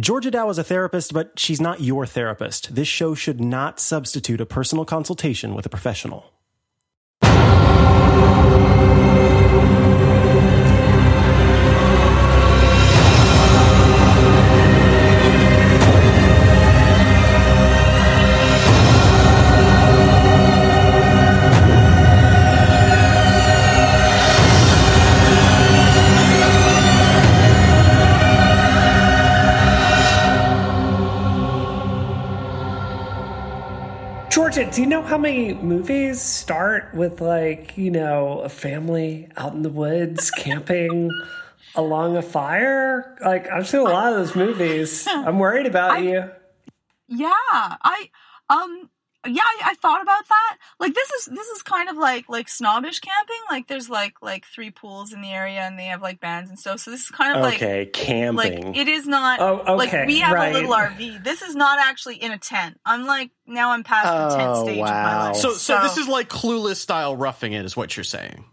Georgia Dow is a therapist, but she's not your therapist. This show should not substitute a personal consultation with a professional. Do you know how many movies start with like, you know, a family out in the woods camping along a fire? Like, I've seen a lot of those movies. I'm worried about I- you. Yeah, I um yeah, I, I thought about that. Like this is this is kind of like like snobbish camping. Like there's like like three pools in the area and they have like bands and stuff. So this is kind of like Okay, camping. like it is not Oh, like okay, we have right. a little RV. This is not actually in a tent. I'm like now I'm past the tent Oh, stage of my wow. life. So, so this is like clueless style roughing it, is what you're saying.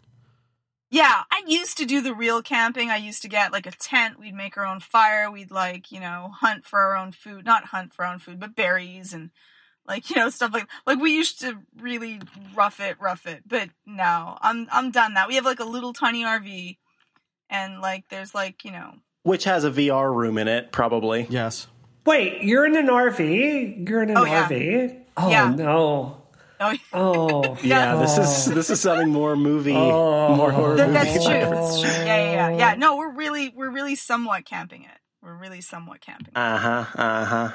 Yeah, I used to do the real camping. I used to get like a tent. We'd make our own fire. We'd like, you know, hunt for our own food. Not hunt for our own food, but berries and like, you know, stuff like like we used to really rough it, rough it. But no, I'm I'm done that. We have like a little tiny RV and like there's like, you know, Which has a VR room in it, probably. Yes. Wait, you're in an RV? You're in an Oh, yeah. RV? Oh, Yeah. no. oh, Oh, Yeah, Yeah. this is this is something more movie, Oh. more horror that, movie. that's true. That's true. Yeah, yeah, yeah. Yeah, no, we're really we're really somewhat camping it. We're really somewhat camping. Uh huh. Uh huh.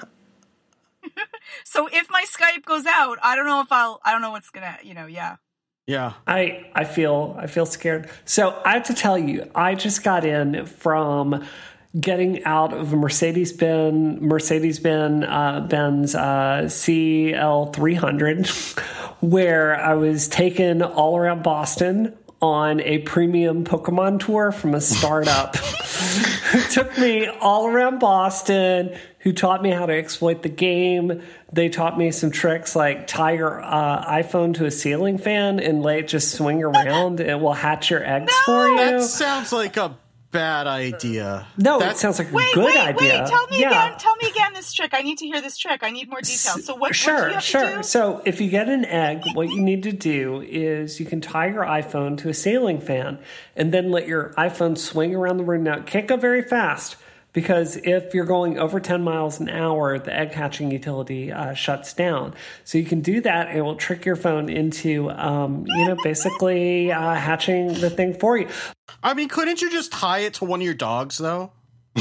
So if my Skype goes out, I don't know if I'll I don't know what's gonna, you know, yeah. Yeah. I I feel I feel scared. So I have to tell you, I just got in from getting out of a Mercedes Benz Mercedes Benz uh, Benz uh, CL three hundred, where I was taken all around Boston on a premium Pokemon tour from a startup. took me all around Boston, who taught me how to exploit the game. They taught me some tricks like tie your uh, iPhone to a ceiling fan and let it just swing around. It will hatch your eggs for you. That sounds like a bad idea. no, That- it sounds like a Wait, good wait, idea. wait! Wait. Tell me Yeah. again. Tell me again this trick. I need to hear this trick. I need more details. So what? sure, what do you have sure. To do? So if you get an egg, what you need to do is you can tie your iPhone to a ceiling fan and then let your iPhone swing around the room. Now, it can't go very fast because if you're going over 10 miles an hour, the egg hatching utility uh, shuts down. So you can do that. and It will trick your phone into, um, you know, basically uh, hatching the thing for you. I mean, couldn't you just tie it to one of your dogs, though?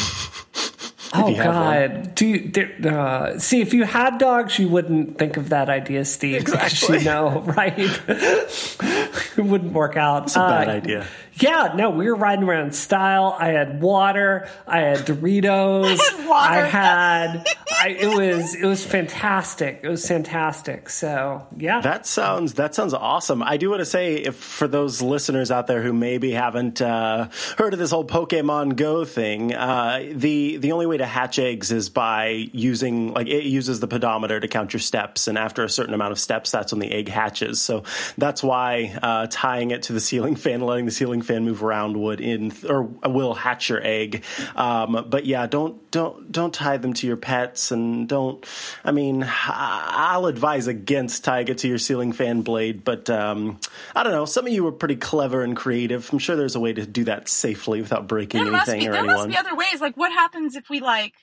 Oh God! Do you, do- uh, see if you had dogs, you wouldn't think of that idea, Steve. Exactly. You know, right? it wouldn't work out. It's a bad Uh, idea. Yeah, no, we were riding around in style. I had water. I had Doritos. I had water. I had. I, it was it was fantastic. It was fantastic. So yeah, That sounds that sounds awesome. I do want to say, if for those listeners out there who maybe haven't uh, heard of this whole Pokemon Go thing, uh, the the only way to hatch eggs is by using like it uses the pedometer to count your steps, and after a certain amount of steps, that's when the egg hatches. So that's why uh, tying it to the ceiling fan, letting the ceiling fan move around would in or will hatch your egg. Um, but yeah, don't don't don't tie them to your pets, and don't. I mean, I'll advise against tying it to your ceiling fan blade, but um, I don't know. Some of you were pretty clever and creative. I'm sure there's a way to do that safely without breaking there anything be or there anyone. must be other ways. Like what happens if we like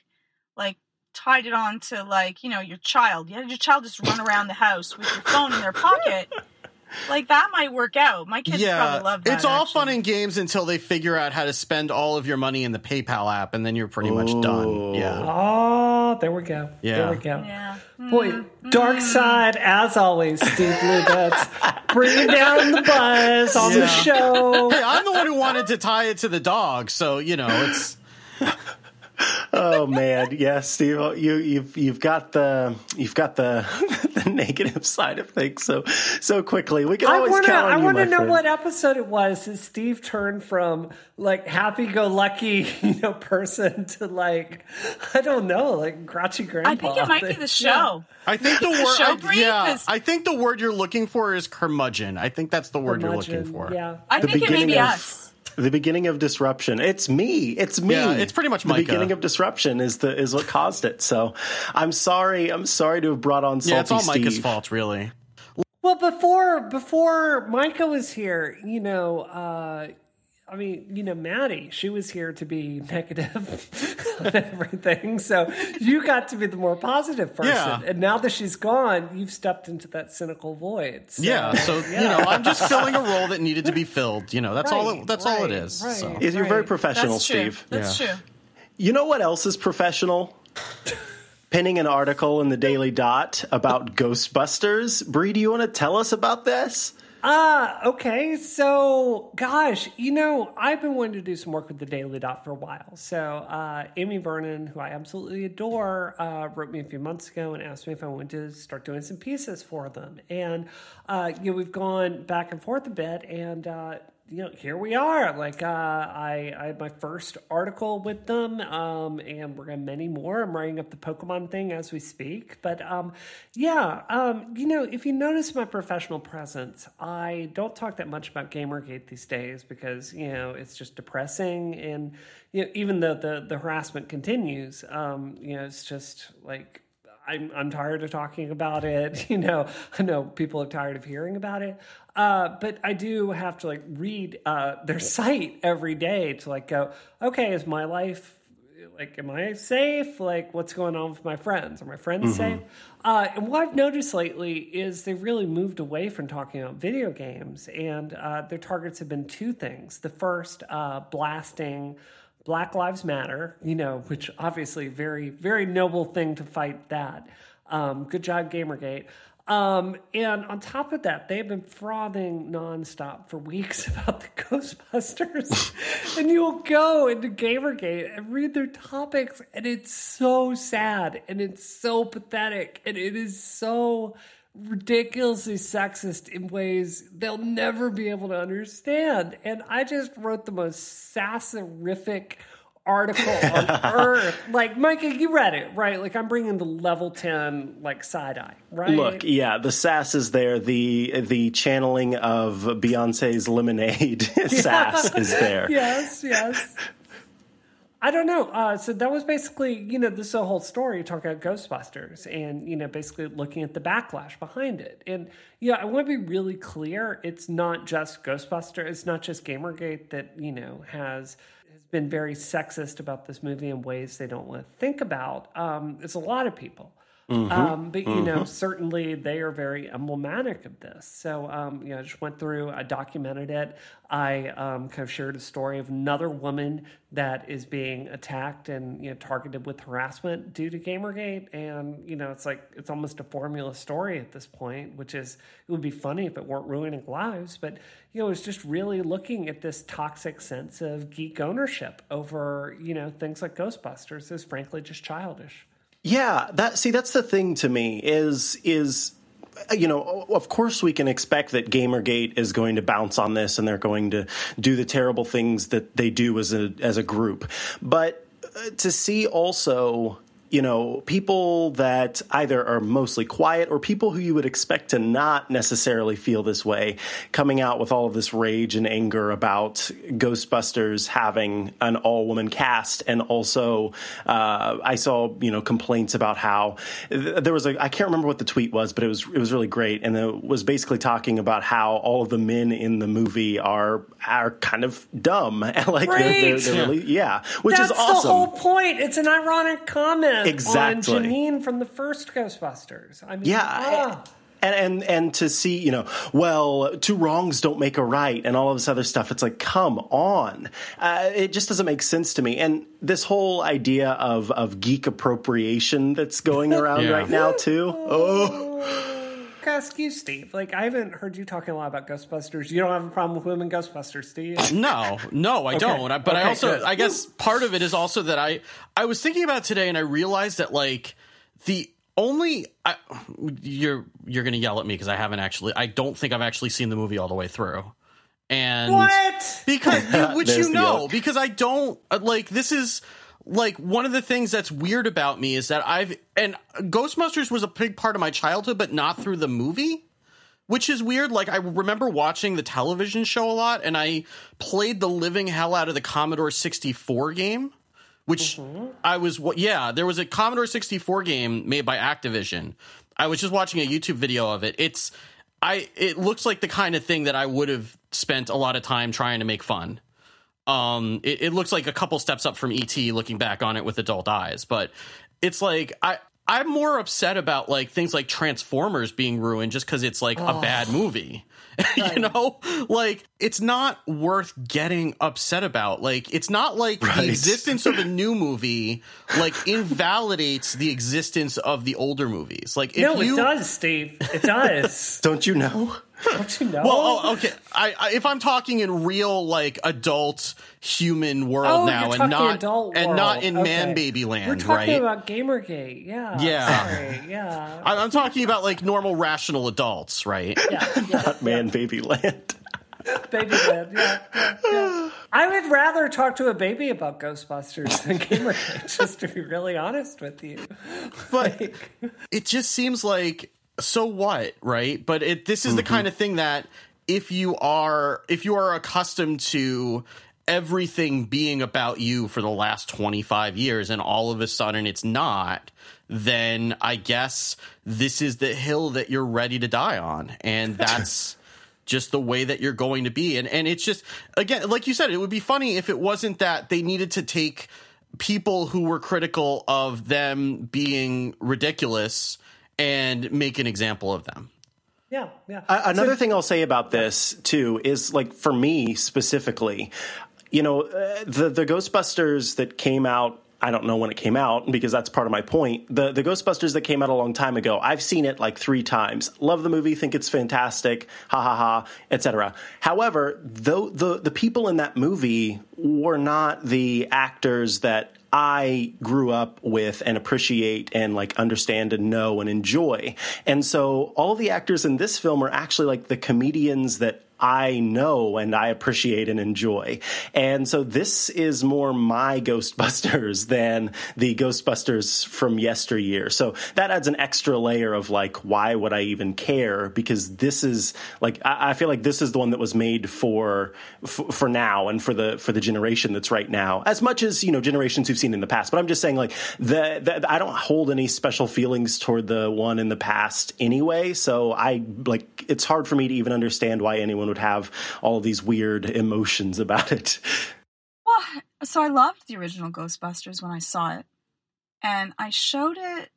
like tied it on to like you know your child? You had your child just run around the house with your phone in their pocket. Like that might work out. My kids probably love that. it's all actually. fun and games until they figure out how to spend all of your money in the PayPal app, and then you're pretty much done. Yeah. Oh, there we go. Yeah. There we go. Yeah. Mm-hmm. Boy, dark mm-hmm. side, as always, Steve Lubitz. Bringing down the buzz on the show. Hey, I'm the one who wanted to tie it to the dog, so you know it's. oh man, yes, Steve, you you've you've got the you've got the the negative side of things so so quickly. We can I always want to. count on I you, want to know friend. what episode it was that Steve turned from like happy-go-lucky, you know, person to like I don't know, like grouchy grandpa. I think it might be the show. I think the The word. show I- yeah, is- I think the word you're looking for is curmudgeon. I think that's the word you're looking for. Yeah. I The think it may be of- us. The beginning of disruption. It's me. It's me. Yeah, it's pretty much the beginning of disruption is the is what caused it. So I'm sorry. I'm sorry to have brought on salty Yeah, it's all Micah's fault, really. Well, before before Micah was here, you know, uh, I mean, you know, Maddie, she was here to be negative on everything. So you got to be the more positive person. Yeah. And now that she's gone, you've stepped into that cynical void. So, Yeah, so you know, I'm just filling a role that needed to be filled. You know, that's all. Right, It, that's all it is. right, is. right. So. You're very Right. professional, That's true. Steve. That's Yeah. true. You know what else is professional? Pinning an article in the Daily Dot about Ghostbusters. Bree, do you want to tell us about this? Uh, okay. So, gosh, you know, I've been wanting to do some work with the Daily Dot for a while. So, uh, Amy Vernon, who I absolutely adore, uh, wrote me a few months ago and asked me if I wanted to start doing some pieces for them. And, uh, you know, we've gone back and forth a bit and, uh, you know, here we are. Like, uh, I, I had my first article with them, um, and we're gonna many more. I'm writing up the Pokemon thing as we speak. But, um, yeah, um, you know, if you notice my professional presence, I don't talk that much about Gamergate these days because, you know, it's just depressing. And, you know, even though the, the harassment continues, um, you know, it's just like, I'm, I'm tired of talking about it. You know, I know people are tired of hearing about it. Uh, but I do have to like read uh, their site every day to like go, okay, is my life like, am I safe? Like, what's going on with my friends? Are my friends safe? Uh, and what I've noticed lately is they've really moved away from talking about video games, and uh, their targets have been two things. The first, uh, blasting Black Lives Matter, you know, which obviously very, very noble thing to fight that. Um, good job, Gamergate. Um, and on top of that, they've been frothing nonstop for weeks about the Ghostbusters. and you'll go into Gamergate and read their topics, and it's so sad and it's so pathetic and it is so ridiculously sexist in ways they'll never be able to understand. And I just wrote the most sasserific article on earth. Like, Micah, you read it, right? Like, I'm bringing the level 10, like, side eye, right? Look, yeah, the sass is there. The the channeling of Beyonce's Lemonade sass is there. yes, yes. I don't know. Uh, so that was basically, you know, this whole story talking about Ghostbusters and, you know, basically looking at the backlash behind it. And, yeah, I want to be really clear. It's not just Ghostbusters. It's not just Gamergate that, you know, has been very sexist about this movie in ways they don't want to think about. Um, it's a lot of people. Um, but you know, certainly they are very emblematic of this. So um, you know, I just went through, I documented it. I um, kind of shared a story of another woman that is being attacked and you know targeted with harassment due to Gamergate, and you know, it's like it's almost a formula story at this point, which is it would be funny if it weren't ruining lives, but you know, it's just really looking at this toxic sense of geek ownership over you know things like Ghostbusters is frankly just childish. Yeah, that see that's the thing to me is is you know, of course we can expect that Gamergate is going to bounce on this and they're going to do the terrible things that they do as a as a group. But uh, to see also you know, people that either are mostly quiet or people who you would expect to not necessarily feel this way coming out with all of this rage and anger about Ghostbusters having an all woman cast. And also, uh, I saw, you know, complaints about how th- there was a, I can't remember what the tweet was, but it was, it was really great. And it was basically talking about how all of the men in the movie are, are kind of dumb. like they're, they're, they're really, yeah, which That's is awesome. the whole point. It's an ironic comment Exactly. on Janine from the first Ghostbusters. I mean, Yeah. ah. And, and and to see, you know, well, two wrongs don't make a right, and all of this other stuff. It's like, come on, uh, it just doesn't make sense to me. And this whole idea of of geek appropriation that's going around Yeah. right now too. Oh, ask you, Steve. Like, I haven't heard you talking a lot about Ghostbusters. You don't have a problem with women Ghostbusters, do you? No, no, I don't. I- But I also, good. I guess part of it is also that I, I was thinking about today, and I realized that like the only I, you're you're gonna yell at me because I haven't actually. I don't think I've actually seen the movie all the way through. And What? because which you know because I don't uh, like this is like one of the things that's weird about me is that I've and Ghostbusters was a big part of my childhood, but not through the movie. which is weird. Like I remember watching the television show a lot, and I played the living hell out of the Commodore 64 game. Which mm-hmm. I was, yeah, there was a Commodore 64 game made by Activision. I was just watching a YouTube video of it. It's, I, it looks like the kind of thing that I would have spent a lot of time trying to make fun. Um, it, it looks like a couple steps up from ET looking back on it with adult eyes, but it's like I I'm more upset about like things like Transformers being ruined just because it's like a bad movie. you know, like it's not worth getting upset about. Like it's not like Right. the existence of a new movie like invalidates the existence of the older movies. Like if no, you it does, Steve. It does. Don't you know? Don't you know? well, oh, okay. I, I if I'm talking in real like adult human world Oh, now and not adult and not in Okay. man baby land, We're talking right? about Gamergate. Yeah. Yeah. Sorry. Yeah. I- I'm talking about like normal rational adults, right? yeah. yeah. Man, baby land. Baby land. Yeah, yeah, yeah. I would rather talk to a baby about Ghostbusters than Gamergate, just to be really honest with you. but it just seems like so what right? But it this is the mm-hmm. kind of thing that if you are if you are accustomed to everything being about you for the last 25 years and all of a sudden it's not then i guess this is the hill that you're ready to die on. And that's just the way that you're going to be. And and it's just again like you said it would be funny if it wasn't that they needed to take people who were critical of them being ridiculous and make an example of them Yeah, yeah. A- Another thing I'll say about this too is like for me specifically, you know, uh, the the Ghostbusters that came out. I don't know when it came out because that's part of my point. The the Ghostbusters that came out a long time ago, I've seen it like three times. Love the movie, think it's fantastic, ha ha ha, etc. However, though the the people in that movie were not the actors that I grew up with and appreciate and like understand and know and enjoy. And so all the actors in this film are actually like the comedians that I know and I appreciate and enjoy. And so this is more my Ghostbusters than the Ghostbusters from yesteryear. So that adds an extra layer of like, why would I even care? Because this is like, I, feel like this is the one that was made for, for, for now and for the, for the generation that's right now, as much as, you know, generations who've seen in the past. But I'm just saying like the, the I don't hold any special feelings toward the one in the past anyway. So I like, it's hard for me to even understand why anyone would have all of these weird emotions about it. Well, so I loved the original Ghostbusters when I saw it, and I showed it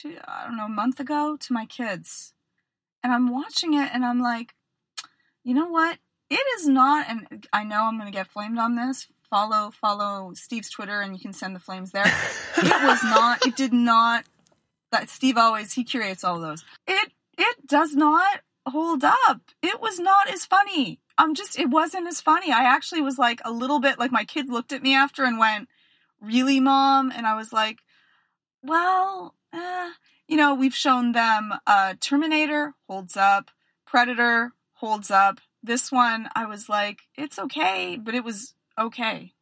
to I don't know a month ago to my kids, and I'm watching it and I'm like, you know what? It is not, and I know I'm going to get flamed on this. Follow follow Steve's Twitter, and you can send the flames there. it was not. It did not. That Steve always he curates all those. It it does not hold up. It was not as funny. I'm just, it wasn't as funny. I actually was like a little bit like my kids looked at me after and went, Really, mom? And I was like, Well, eh. you know, we've shown them uh, Terminator holds up, Predator holds up. This one, I was like, It's okay, but it was okay.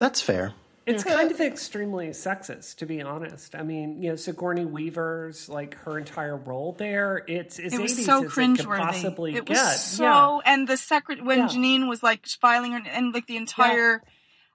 That's fair. It's kind of extremely sexist, to be honest. I mean, you know, Sigourney Weaver's like her entire role there. It's It was 80s so as it cringeworthy. possibly It get. was so, yeah. and the secret when Yeah. Janine was like filing her, and like the entire,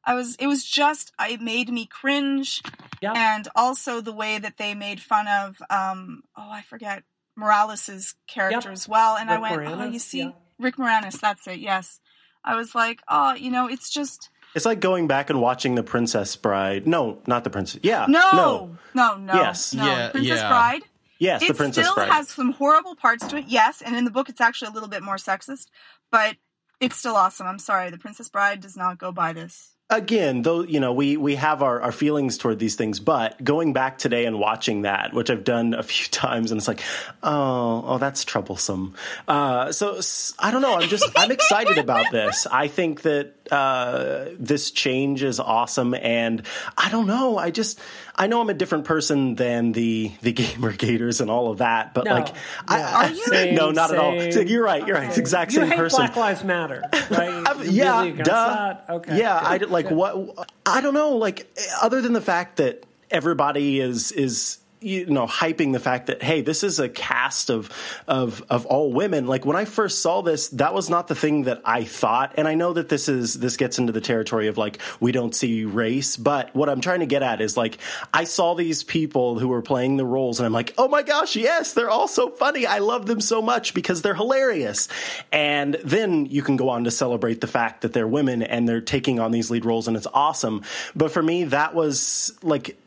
I was, it was just, it made me cringe. Yeah. and also the way that they made fun of um oh i forget morales's character as well and i Rick went oh you see yeah. rick moranis that's it yes i was like oh you know it's just It's like going back and watching The Princess Bride. No, not The Princess. Yeah. no No. no no Yes. no Yeah, princess yeah. bride Yes, it The Princess Bride. It still Bride. has some horrible parts to it yes and in the book it's actually a little bit more sexist but it's still awesome i'm sorry the princess bride does not go by this again, though, you know, we we have our, our feelings toward these things, but going back today and watching that, which I've done a few times, and it's like, oh, oh, that's troublesome. Uh, so I don't know. I'm just I'm excited about this. I think that uh, this change is awesome, and I don't know. I just I know I'm a different person than the the gamer gators and all of that, but No. like, Yeah. I, Are you? Same, no, not at all. same. You're right. You're right. Exact you same person. Black Lives Matter, right? Yeah, really duh. that? Okay. Yeah, I good, did- like good. what I don't know. Like other than the fact that everybody is is you know hyping the fact that hey, this is a cast of of of all women. Like when I first saw this, that was not the thing that I thought. And I know that this is this gets into the territory of like we don't see race, but what I'm trying to get at is like I saw these people who were playing the roles, and I'm like, oh my gosh, yes, they're all so funny. I love them so much because they're hilarious. And then you can go on to celebrate the fact that they're women and they're taking on these lead roles, and it's awesome. But for me, that was like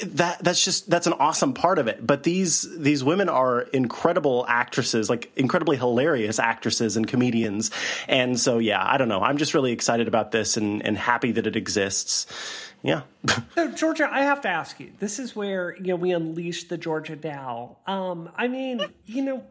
that. That's just that's an awesome part of it. But these these women are incredible actresses, like incredibly hilarious actresses and comedians. And so, yeah, I don't know. I'm just really excited about this and, and happy that it exists. Yeah. so, Georgia, I have to ask you. This is where you know we unleash the Georgia Dow. Um, I mean, you know,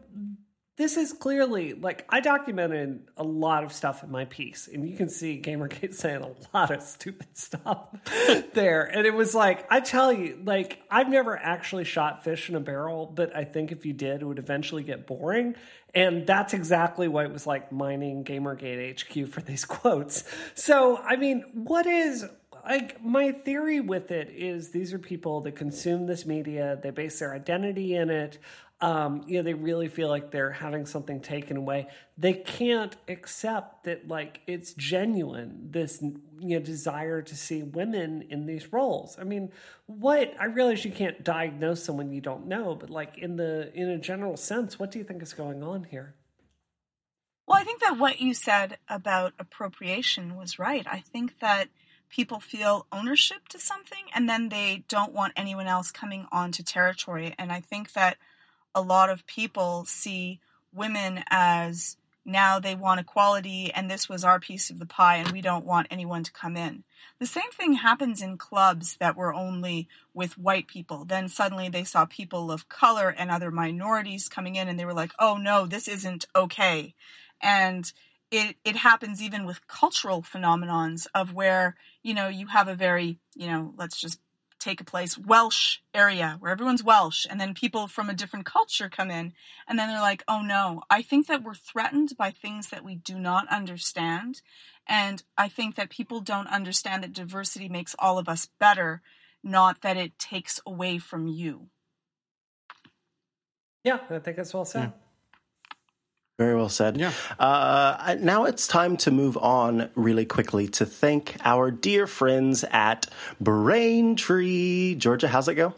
this is clearly like I documented a lot of stuff in my piece, and you can see Gamergate saying a lot of stupid stuff there. And it was like, I tell you, like, I've never actually shot fish in a barrel, but I think if you did, it would eventually get boring. And that's exactly why it was like mining Gamergate HQ for these quotes. So, I mean, what is like my theory with it is these are people that consume this media, they base their identity in it um, you know, they really feel like they're having something taken away. They can't accept that, like, it's genuine, this, you know, desire to see women in these roles. I mean, what, I realize you can't diagnose someone you don't know, but, like, in the, in a general sense, what do you think is going on here? Well, I think that what you said about appropriation was right. I think that people feel ownership to something and then they don't want anyone else coming onto territory. And I think that a lot of people see women as now they want equality and this was our piece of the pie and we don't want anyone to come in. The same thing happens in clubs that were only with white people. Then suddenly they saw people of color and other minorities coming in and they were like, oh no, this isn't okay. And it, it happens even with cultural phenomenons of where, you know, you have a very, you know, let's just take a place Welsh area where everyone's Welsh and then people from a different culture come in and then they're like, "Oh no, I think that we're threatened by things that we do not understand." And I think that people don't understand that diversity makes all of us better, not that it takes away from you. Yeah, I think that's well said. Yeah. Very well said. Yeah. Uh, now it's time to move on really quickly to thank our dear friends at Braintree. Georgia, how's it go?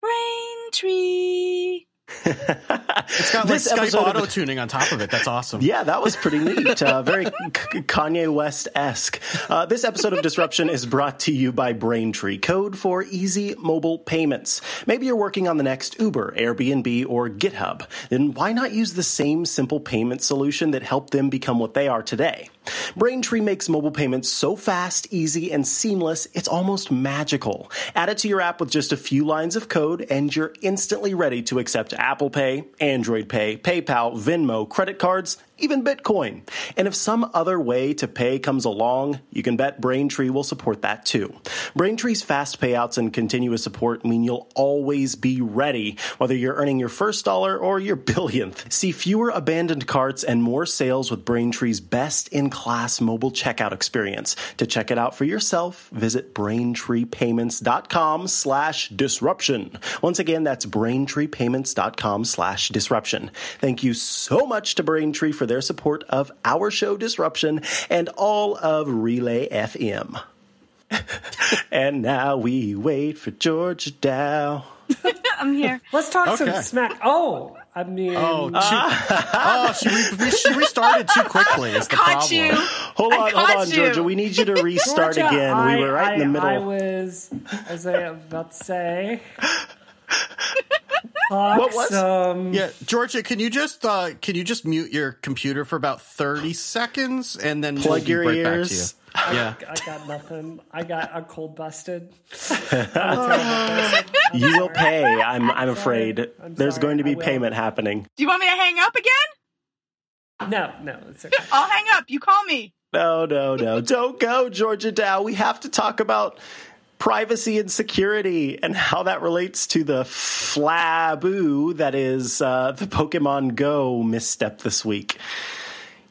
Braintree. it's got like Skype auto tuning on top of it. That's awesome. Yeah, that was pretty neat. Uh, very Kanye West esque. Uh, this episode of Disruption is brought to you by Braintree, code for easy mobile payments. Maybe you're working on the next Uber, Airbnb, or GitHub. Then why not use the same simple payment solution that helped them become what they are today? Braintree makes mobile payments so fast, easy, and seamless, it's almost magical. Add it to your app with just a few lines of code, and you're instantly ready to accept Apple Pay, Android Pay, PayPal, Venmo, credit cards, even Bitcoin. And if some other way to pay comes along, you can bet Braintree will support that too. Braintree's fast payouts and continuous support mean you'll always be ready, whether you're earning your first dollar or your billionth. See fewer abandoned carts and more sales with Braintree's best in class mobile checkout experience. To check it out for yourself, visit braintreepayments.com slash disruption. Once again, that's braintreepayments.com slash disruption. Thank you so much to Braintree for their support of our show Disruption and all of Relay FM. and now we wait for Georgia Dow. I'm here. Let's talk okay. some smack. Oh, I mean, oh, ah. she, oh, she, re, she restarted too quickly. Is the caught problem? You. Hold on, hold on, you. Georgia. We need you to restart Georgia, again. I, we were right I, in the middle. I was, as I was about to say. What was? Um, yeah, Georgia, can you just uh, can you just mute your computer for about thirty seconds and then plug we'll your right ears? I, yeah, I got nothing. I got a cold busted. you will pay. I'm. I'm afraid. I'm There's going to be payment happening. Do you want me to hang up again? No, no, it's okay. I'll hang up. You call me. No, no, no. Don't go, Georgia Dow. We have to talk about privacy and security and how that relates to the flaboo that is uh, the Pokemon Go misstep this week.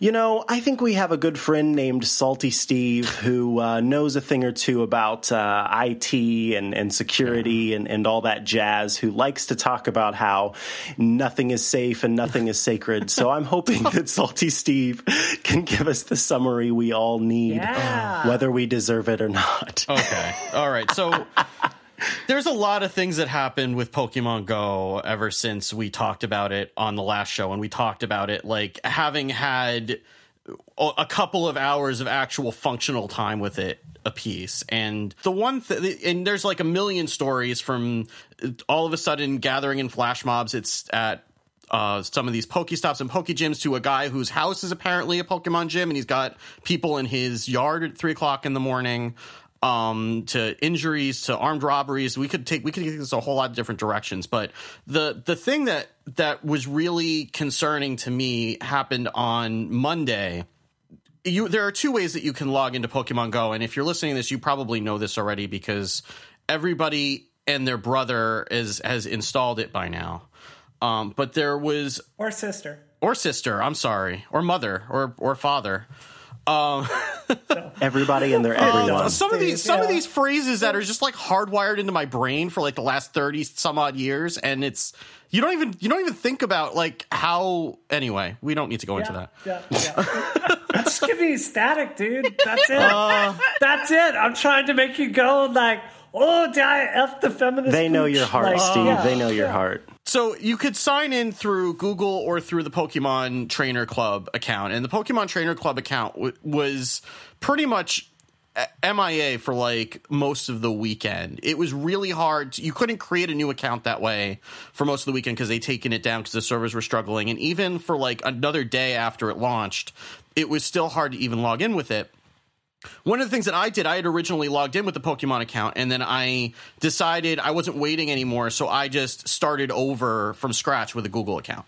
You know, I think we have a good friend named Salty Steve who uh, knows a thing or two about uh, IT and, and security and, and all that jazz, who likes to talk about how nothing is safe and nothing is sacred. So I'm hoping that Salty Steve can give us the summary we all need, Yeah. whether we deserve it or not. Okay. All right. So there's a lot of things that happened with Pokemon Go ever since we talked about it on the last show, and we talked about it like having had a couple of hours of actual functional time with it a piece. And the one th- and there's like a million stories from all of a sudden gathering in flash mobs. It's at uh, some of these Pokestops and Poke Gyms to a guy whose house is apparently a Pokemon gym, and he's got people in his yard at three o'clock in the morning. Um, to injuries, to armed robberies, we could take we could take this a whole lot of different directions. But the the thing that that was really concerning to me happened on Monday you there are two ways that you can log into Pokemon Go, and if you're listening to this, you probably know this already because everybody and their brother is has installed it by now. Um, but there was Or sister. or sister, I'm sorry, or mother, or or father. Everybody and their everyone. Some of these some of these phrases that are just like hardwired into my brain for like the last thirty some odd years, and it's you don't even you don't even think about like how. Anyway, we don't need to go into that. Yeah, yeah. I'm just giving you static, dude. That's it. Uh. That's it. I'm trying to make you go like, oh, did I F the feminist? They know pooch? your heart, Like, Steve. yeah, they know your heart. So you could sign in through Google or through the Pokemon Trainer Club account, and the Pokemon Trainer Club account w- was pretty much uh, MIA for like most of the weekend. It was really hard. To, you couldn't create a new account that way for most of the weekend because they'd taken it down because the servers were struggling, and even for like another day after it launched, it was still hard to even log in with it. One of the things that I did, I had originally logged in with the Pokemon account, and then I decided I wasn't waiting anymore, so I just started over from scratch with a Google account.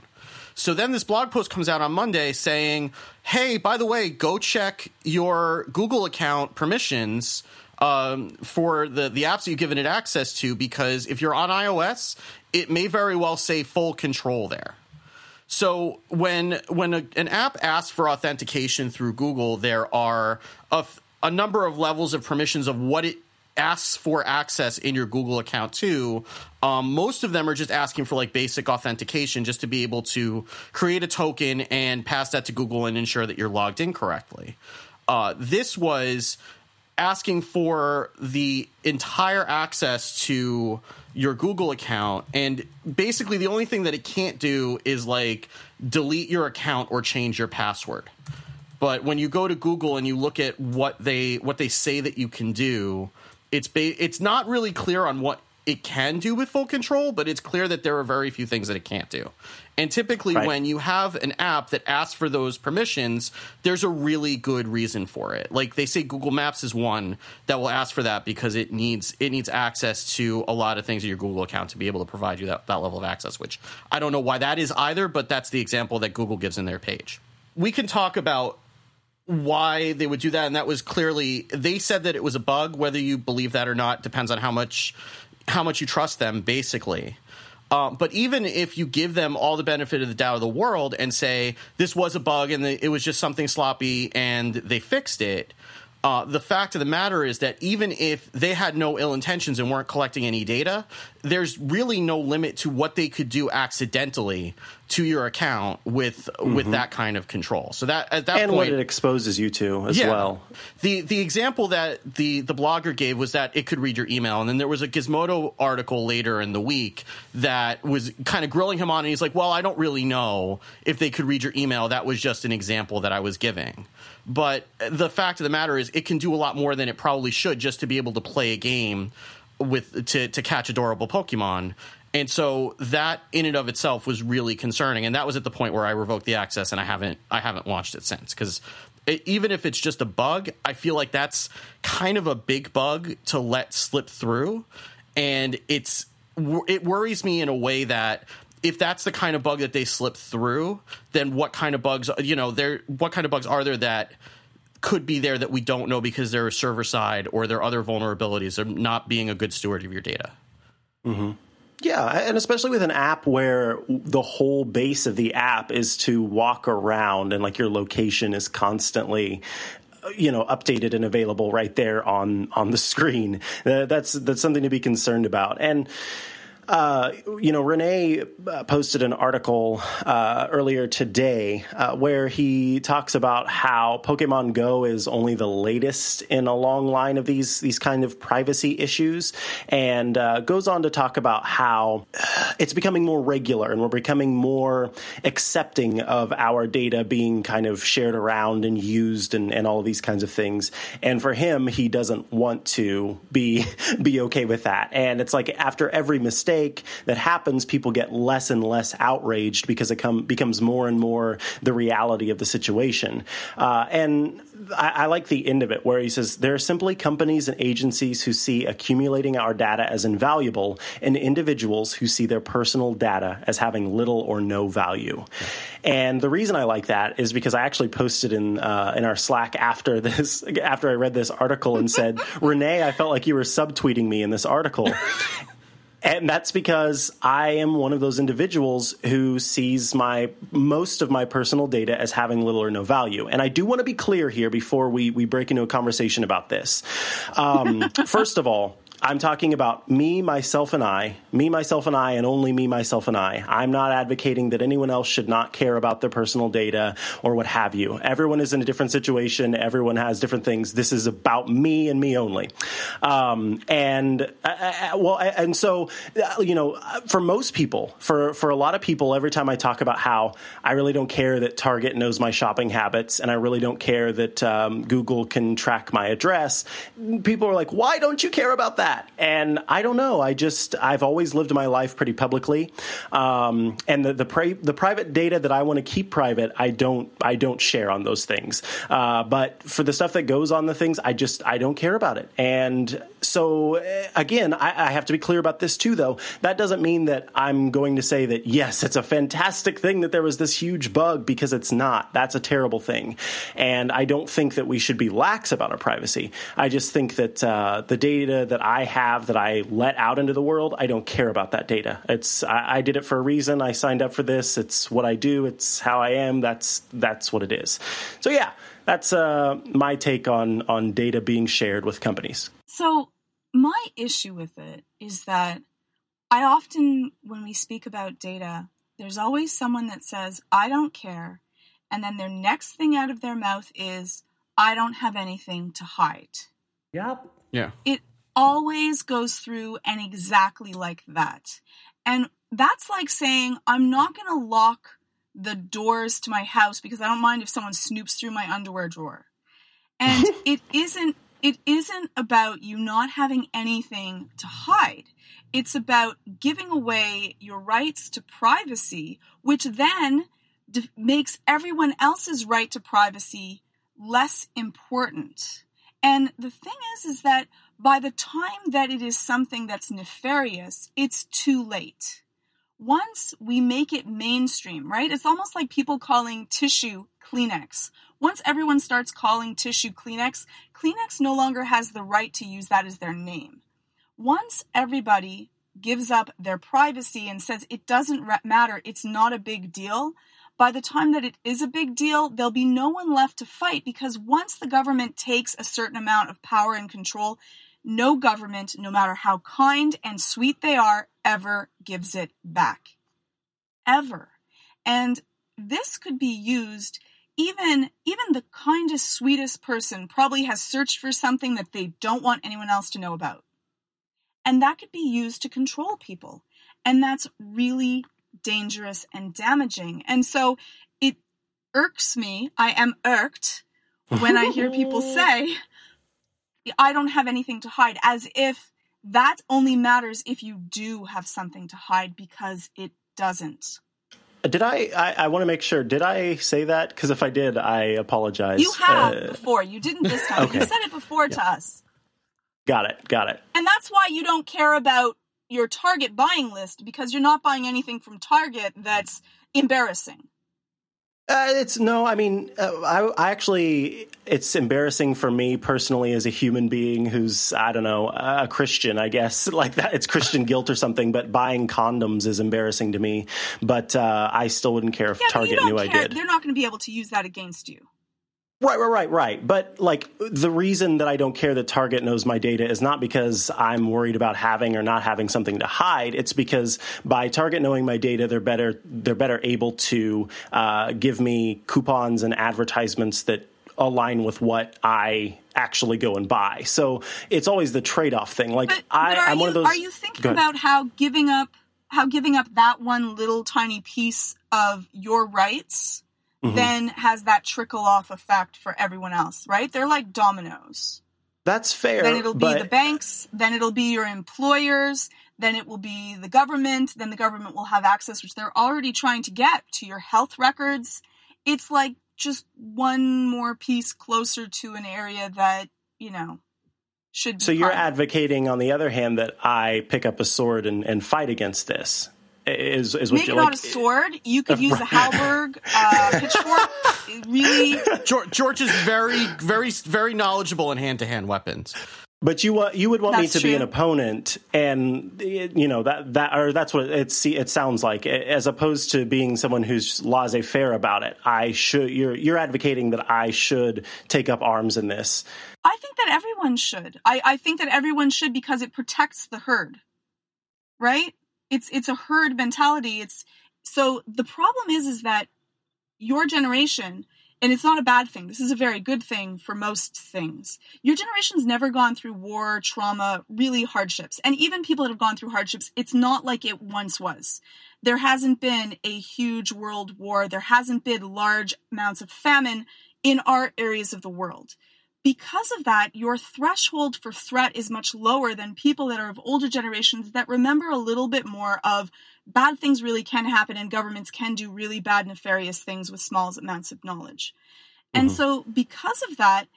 So then this blog post comes out on Monday saying, hey, by the way, go check your Google account permissions um, for the, the apps that you've given it access to, because if you're on iOS, it may very well say full control there. So when when a, an app asks for authentication through Google, there are a, number of levels of permissions of what it asks for access in your Google account to. Um, most of them are just asking for like basic authentication, just to be able to create a token and pass that to Google and ensure that you're logged in correctly. Uh, this was asking for the entire access to your Google account. And basically, the only thing that it can't do is like delete your account or change your password. But when you go to Google and you look at what they what they say that you can do, it's ba- it's not really clear on what it can do with full control, but it's clear that there are very few things that it can't do. And typically, Right. when you have an app that asks for those permissions, there's a really good reason for it. Like they say, Google Maps is one that will ask for that because it needs it needs access to a lot of things in your Google account to be able to provide you that, that level of access. Which I don't know why that is either, but that's the example that Google gives in their page. We can talk about why they would do that and that was clearly they said that it was a bug whether you believe that or not depends on how much how much you trust them basically um, but even if you give them all the benefit of the doubt of the world and say this was a bug and it was just something sloppy and they fixed it uh, the fact of the matter is that even if they had no ill intentions and weren't collecting any data, there's really no limit to what they could do accidentally to your account with with that kind of control. So that at that And point, what it exposes you to as well. the the example that the the blogger gave was that it could read your email, and then there was a Gizmodo article later in the week that was kind of grilling him on, and he's like, "Well, I don't really know if they could read your email. That was just an example that I was giving." But the fact of the matter is, it can do a lot more than it probably should just to be able to play a game with to to catch adorable Pokemon. And so that in and of itself was really concerning, and that was at the point where I revoked the access, and I haven't I haven't watched it since. Because even if it's just a bug, I feel like that's kind of a big bug to let slip through, and it's it worries me in a way that if that's the kind of bug that they slip through, then what kind of bugs you know there what kind of bugs are there that could be there that we don't know because they're server side or there are other vulnerabilities or not being a good steward of your data. Mm-hmm. Yeah, and especially with an app where the whole base of the app is to walk around and like your location is constantly you know updated and available right there on on the screen. That's that's something to be concerned about. And uh, you know, Rene uh, posted an article uh, earlier today uh, where he talks about how Pokemon Go is only the latest in a long line of these these kind of privacy issues, and uh, goes on to talk about how it's becoming more regular and we're becoming more accepting of our data being kind of shared around and used and, and all of these kinds of things. And for him, he doesn't want to be be okay with that. And it's like after every mistake mistake that happens, people get less and less outraged because it come, becomes more and more the reality of the situation. Uh, and I, I, like the end of it where he says there are simply companies and agencies who see accumulating our data as invaluable and individuals who see their personal data as having little or no value. And the reason I like that is because I actually posted in uh, in our Slack after this after I read this article and said, Rene, I felt like you were subtweeting me in this article. And that's because I am one of those individuals who sees my most of my personal data as having little or no value. And I do want to be clear here before we, we break into a conversation about this. Um, first of all, I'm talking about me, myself, and I, me, myself, and I, and only me, myself, and I. I'm not advocating that anyone else should not care about their personal data or what have you. Everyone is in a different situation. Everyone has different things. This is about me and me only. Um, and uh, uh well, and so uh, you know, for most people, for for a lot of people, every time I talk about how I really don't care that Target knows my shopping habits, and I really don't care that um, Google can track my address, people are like, "Why don't you care about that?" That? And I don't know. I just I've always lived my life pretty publicly, um, and the the, the, private data that I want to keep private, I don't I don't share on those things. Uh, but for the stuff that goes on the things, I just I don't care about it. And so uh, again, I, I have to be clear about this too, though. That doesn't mean that I'm going to say that yes, it's a fantastic thing that there was this huge bug because it's not. That's a terrible thing, and I don't think that we should be lax about our privacy. I just think that uh, the data that I I have that I let out into the world, I don't care about that data. It's I, I, did it for a reason. I signed up for this. It's what I do. It's how I am. That's that's what it is. So yeah, that's uh, my take on on data being shared with companies. So my issue with it is that I often, when we speak about data, there's always someone that says, I don't care. And then their next thing out of their mouth is, I don't have anything to hide. Yep. Yeah. It always goes through and exactly like that. And that's like saying, I'm not going to lock the doors to my house because I don't mind if someone snoops through my underwear drawer. And it isn't it isn't about you not having anything to hide. It's about giving away your rights to privacy, which then d- makes everyone else's right to privacy less important. And the thing is, is that by the time that it is something that's nefarious, it's too late. Once we make it mainstream, right? It's almost like people calling tissue Kleenex. Once everyone starts calling tissue Kleenex, Kleenex no longer has the right to use that as their name. Once everybody gives up their privacy and says it doesn't matter, it's not a big deal, by the time that it is a big deal, there'll be no one left to fight because once the government takes a certain amount of power and control, no government, no matter how kind and sweet they are, ever gives it back. Ever. And this could be used even even the kindest sweetest person probably has searched for something that they don't want anyone else to know about. And that could be used to control people. And that's really dangerous and damaging. And so it irks me. I am irked when I hear people say I don't have anything to hide, as if that only matters if you do have something to hide because it doesn't. Did I? I, I want to make sure. Did I say that? Because if I did, I apologize. You have uh, before. You didn't this time. okay. You said it before yeah. to us. Got it. Got it. And that's why you don't care about your Target buying list because you're not buying anything from Target that's embarrassing. Uh, it's no, I mean, uh, I, I actually, it's embarrassing for me personally as a human being who's, I don't know, a Christian, I guess, like that. It's Christian guilt or something, but buying condoms is embarrassing to me. But uh, I still wouldn't care if Yeah, Target knew I did. They're not going to be able to use that against you. Right, right, right, right. But like the reason that I don't care that Target knows my data is not because I'm worried about having or not having something to hide. It's because by Target knowing my data, they're better they're better able to uh, give me coupons and advertisements that align with what I actually go and buy. So it's always the trade off thing. Like But, I, but are I'm you one of those. are you thinking about how giving up how giving up that one little tiny piece of your rights Mm-hmm. then has that trickle off effect for everyone else, right? They're like dominoes. That's fair. Then it'll be but the banks, then it'll be your employers, then it will be the government, then the government will have access, which they're already trying to get to your health records. It's like just one more piece closer to an area that, you know, should be. So you're advocating, on the other hand, that I pick up a sword and, and fight against this. Is is what Maybe you're not like? a sword. You could use a halberd, uh, pitchfork. Really, George, George is very, very, very knowledgeable in hand to hand weapons. But you want you would want me That's to be an opponent, and you know that that or that's what it see it sounds like, as opposed to being someone who's laissez faire about it. I should you're you're advocating that I should take up arms in this. I think that everyone should. I, I think that everyone should because it protects the herd. Right? It's it's a herd mentality. It's so the problem is is that your generation and it's not a bad thing. This is a very good thing for most things. Your generation's never gone through war, trauma, really hardships. And even people that have gone through hardships, it's not like it once was. There hasn't been a huge world war. There hasn't been large amounts of famine in our areas of the world because of that, your threshold for threat is much lower than people that are of older generations that remember a little bit more of bad things really can happen and governments can do really bad, nefarious things with small amounts of knowledge. And mm-hmm. so, because of that,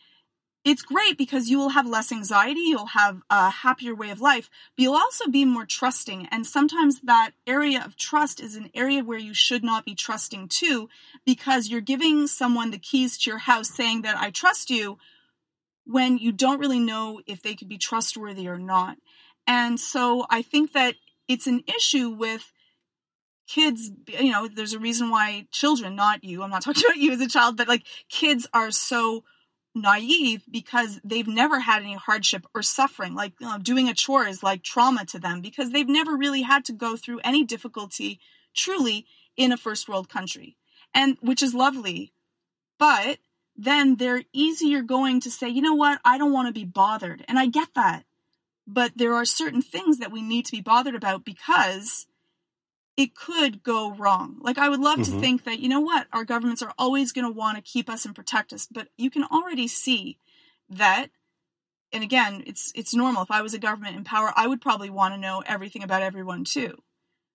it's great because you will have less anxiety, you'll have a happier way of life, but you'll also be more trusting. And sometimes that area of trust is an area where you should not be trusting too, because you're giving someone the keys to your house saying that I trust you when you don't really know if they could be trustworthy or not. And so I think that it's an issue with kids, you know, there's a reason why children, not you, I'm not talking about you as a child, but like kids are so naive because they've never had any hardship or suffering. Like you know, doing a chore is like trauma to them because they've never really had to go through any difficulty truly in a first world country. And which is lovely. But then they're easier going to say, you know what, I don't want to be bothered. And I get that. But there are certain things that we need to be bothered about because it could go wrong. Like, I would love to mm-hmm. think that, you know what, our governments are always going to want to keep us and protect us. But you can already see that. And again, it's it's normal. If I was a government in power, I would probably want to know everything about everyone too.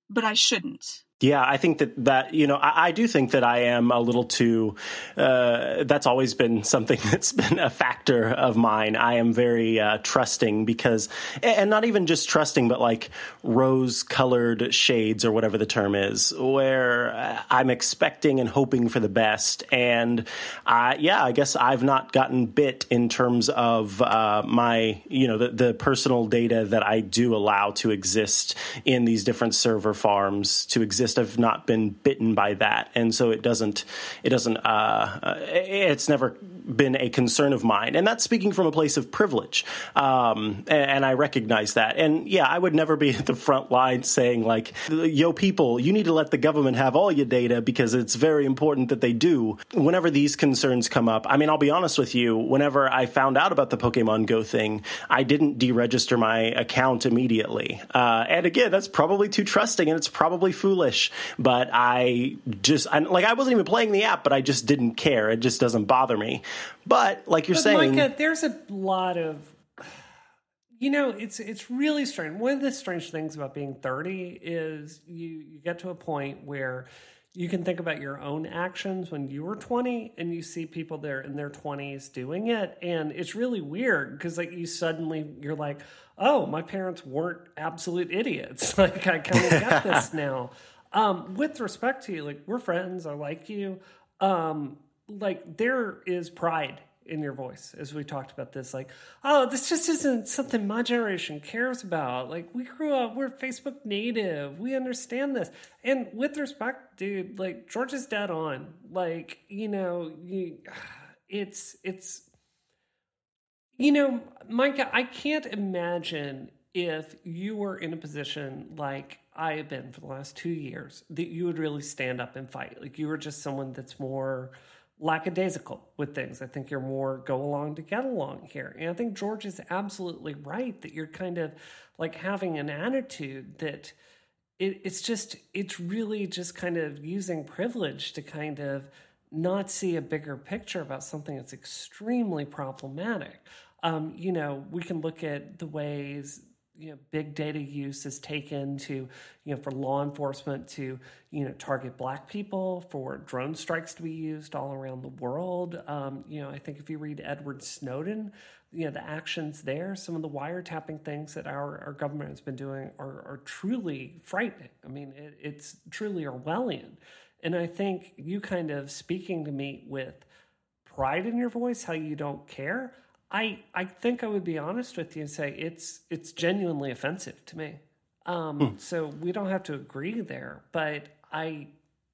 But I shouldn't. Yeah, I think that that you know I, I do think that I am a little too. Uh, that's always been something that's been a factor of mine. I am very uh, trusting because, and not even just trusting, but like rose-colored shades or whatever the term is, where uh, I'm expecting and hoping for the best. And uh, yeah, I guess I've not gotten bit in terms of uh, my you know the, the personal data that I do allow to exist in these different server farms to exist have not been bitten by that, and so it doesn't. It doesn't. Uh, it's never been a concern of mine, and that's speaking from a place of privilege, um, and, and I recognize that. And yeah, I would never be at the front line saying like, "Yo, people, you need to let the government have all your data because it's very important that they do." Whenever these concerns come up, I mean, I'll be honest with you. Whenever I found out about the Pokemon Go thing, I didn't deregister my account immediately, uh, and again, that's probably too trusting and it's probably foolish but I just I, like I wasn't even playing the app, but I just didn't care. It just doesn't bother me. But like you're But saying, Micah, there's a lot of you know, it's it's really strange. One of the strange things about being 30 is you you get to a point where you can think about your own actions when you were 20 and you see people there in their 20s doing it and it's really weird because like you suddenly you're like, "Oh, my parents weren't absolute idiots." like I kind of get this now. Um, with respect to you, like we're friends, I like you. um, like there is pride in your voice as we talked about this like oh this just isn't something my generation cares about. Like we grew up we're facebook native we understand this. And with respect dude like george is dead on. Like you know it's it's you know micah i can't imagine if you were in a position like I have been for the last two years, that you would really stand up and fight. Like you were just someone that's more lackadaisical with things. I think you're more go along to get along here. And I think George is absolutely right that you're kind of like having an attitude that it, it's just, it's really just kind of using privilege to kind of not see a bigger picture about something that's extremely problematic. Um, you know, we can look at the ways you know big data use is taken to you know for law enforcement to you know target black people for drone strikes to be used all around the world. Um, you know i think if you read edward snowden you know the actions there some of the wiretapping things that our, our government has been doing are, are truly frightening. I mean it, it's truly orwellian. And i think you kind of speaking to me with pride in your voice how you don't care I I think I would be honest with you and say it's it's genuinely offensive to me. Um, hmm. So we don't have to agree there, but I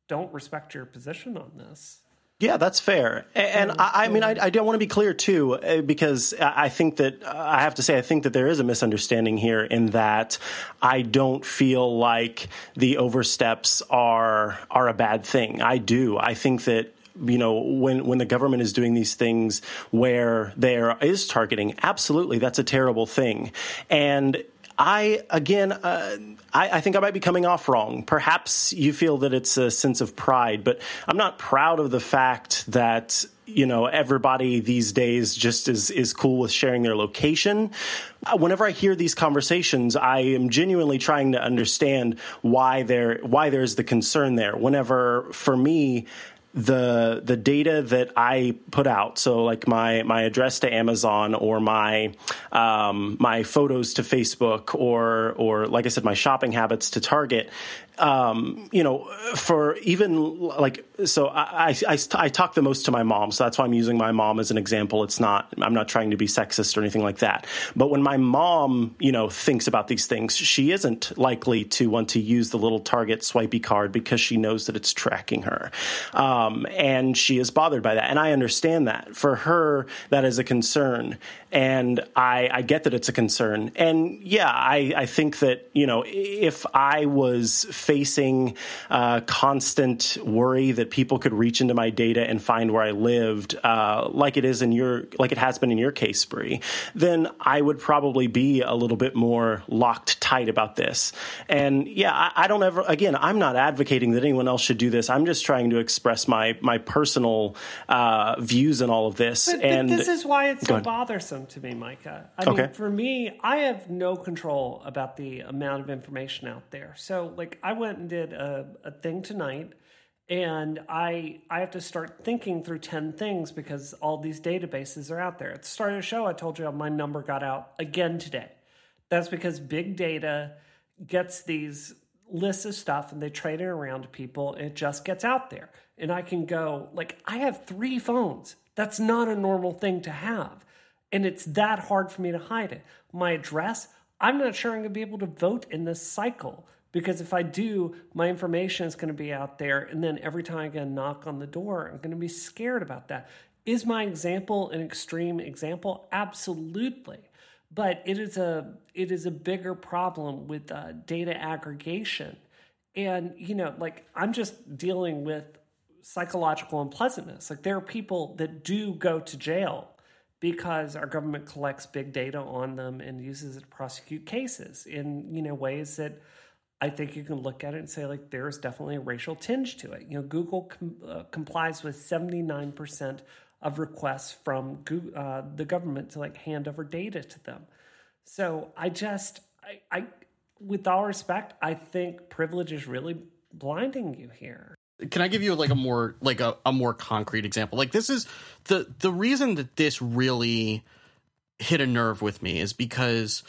don't respect your position on this. Yeah, that's fair. And I, I mean, I, I don't want to be clear too, uh, because I think that I have to say, I think that there is a misunderstanding here in that I don't feel like the oversteps are are a bad thing. I do. I think that you know, when when the government is doing these things where there is targeting, absolutely, that's a terrible thing. And I again, uh, I, I, think I might be coming off wrong. Perhaps you feel that it's a sense of pride, but I'm not proud of the fact that you know everybody these days just is is cool with sharing their location. Uh, whenever I hear these conversations, I am genuinely trying to understand why there why there's the concern there. Whenever for me the the data that I put out, so like my my address to Amazon or my um, my photos to Facebook or or like I said, my shopping habits to Target, um, you know, for even like, so I, I, I, I, talk the most to my mom. So that's why I'm using my mom as an example. It's not, I'm not trying to be sexist or anything like that. But when my mom, you know, thinks about these things, she isn't likely to want to use the little Target swipey card because she knows that it's tracking her. Um, and she is bothered by that. And I understand that. For her, that is a concern. And I, I get that it's a concern. And yeah, I, I think that, you know, if I was facing uh, constant worry that people could reach into my data and find where I lived, uh, like it is in your, like it has been in your case, Brie, then I would probably be a little bit more locked tight about this. And yeah, I, I don't ever. Again, I'm not advocating that anyone else should do this. I'm just trying to express my my personal uh, views in all of this. But, and but this is why it's so bothersome to me, Micah. I okay. mean, for me, I have no control about the amount of information out there. So, like, I went and did a, a thing tonight and I I have to start thinking through 10 things because all these databases are out there. At the start of the show, I told you my number got out again today. That's because big data gets these lists of stuff and they trade it around to people it just gets out there. And I can go, like, I have three phones. That's not a normal thing to have. And it's that hard for me to hide it. My address, I'm not sure I'm going to be able to vote in this cycle because if I do, my information is going to be out there. And then every time I get a knock on the door, I'm going to be scared about that. Is my example an extreme example? Absolutely. But it is a it is a bigger problem with uh, data aggregation, and you know, like I'm just dealing with psychological unpleasantness. Like there are people that do go to jail because our government collects big data on them and uses it to prosecute cases in you know ways that I think you can look at it and say, like, there's definitely a racial tinge to it. You know, Google com- uh, complies with 79% of requests from Google, uh, the government to like hand over data to them. So I just, I, I, with all respect, I think privilege is really blinding you here. Can I give you like a more like a, a more concrete example? Like this is the the reason that this really hit a nerve with me is because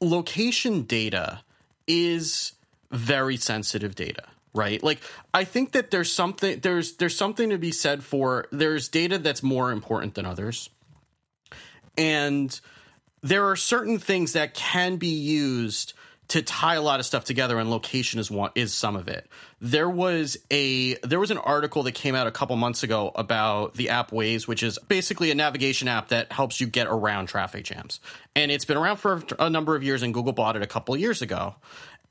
location data is very sensitive data, right? Like I think that there's something there's there's something to be said for there's data that's more important than others. And there are certain things that can be used to tie a lot of stuff together and location is one is some of it. There was a there was an article that came out a couple months ago about the app Waze, which is basically a navigation app that helps you get around traffic jams. And it's been around for a number of years and Google bought it a couple years ago.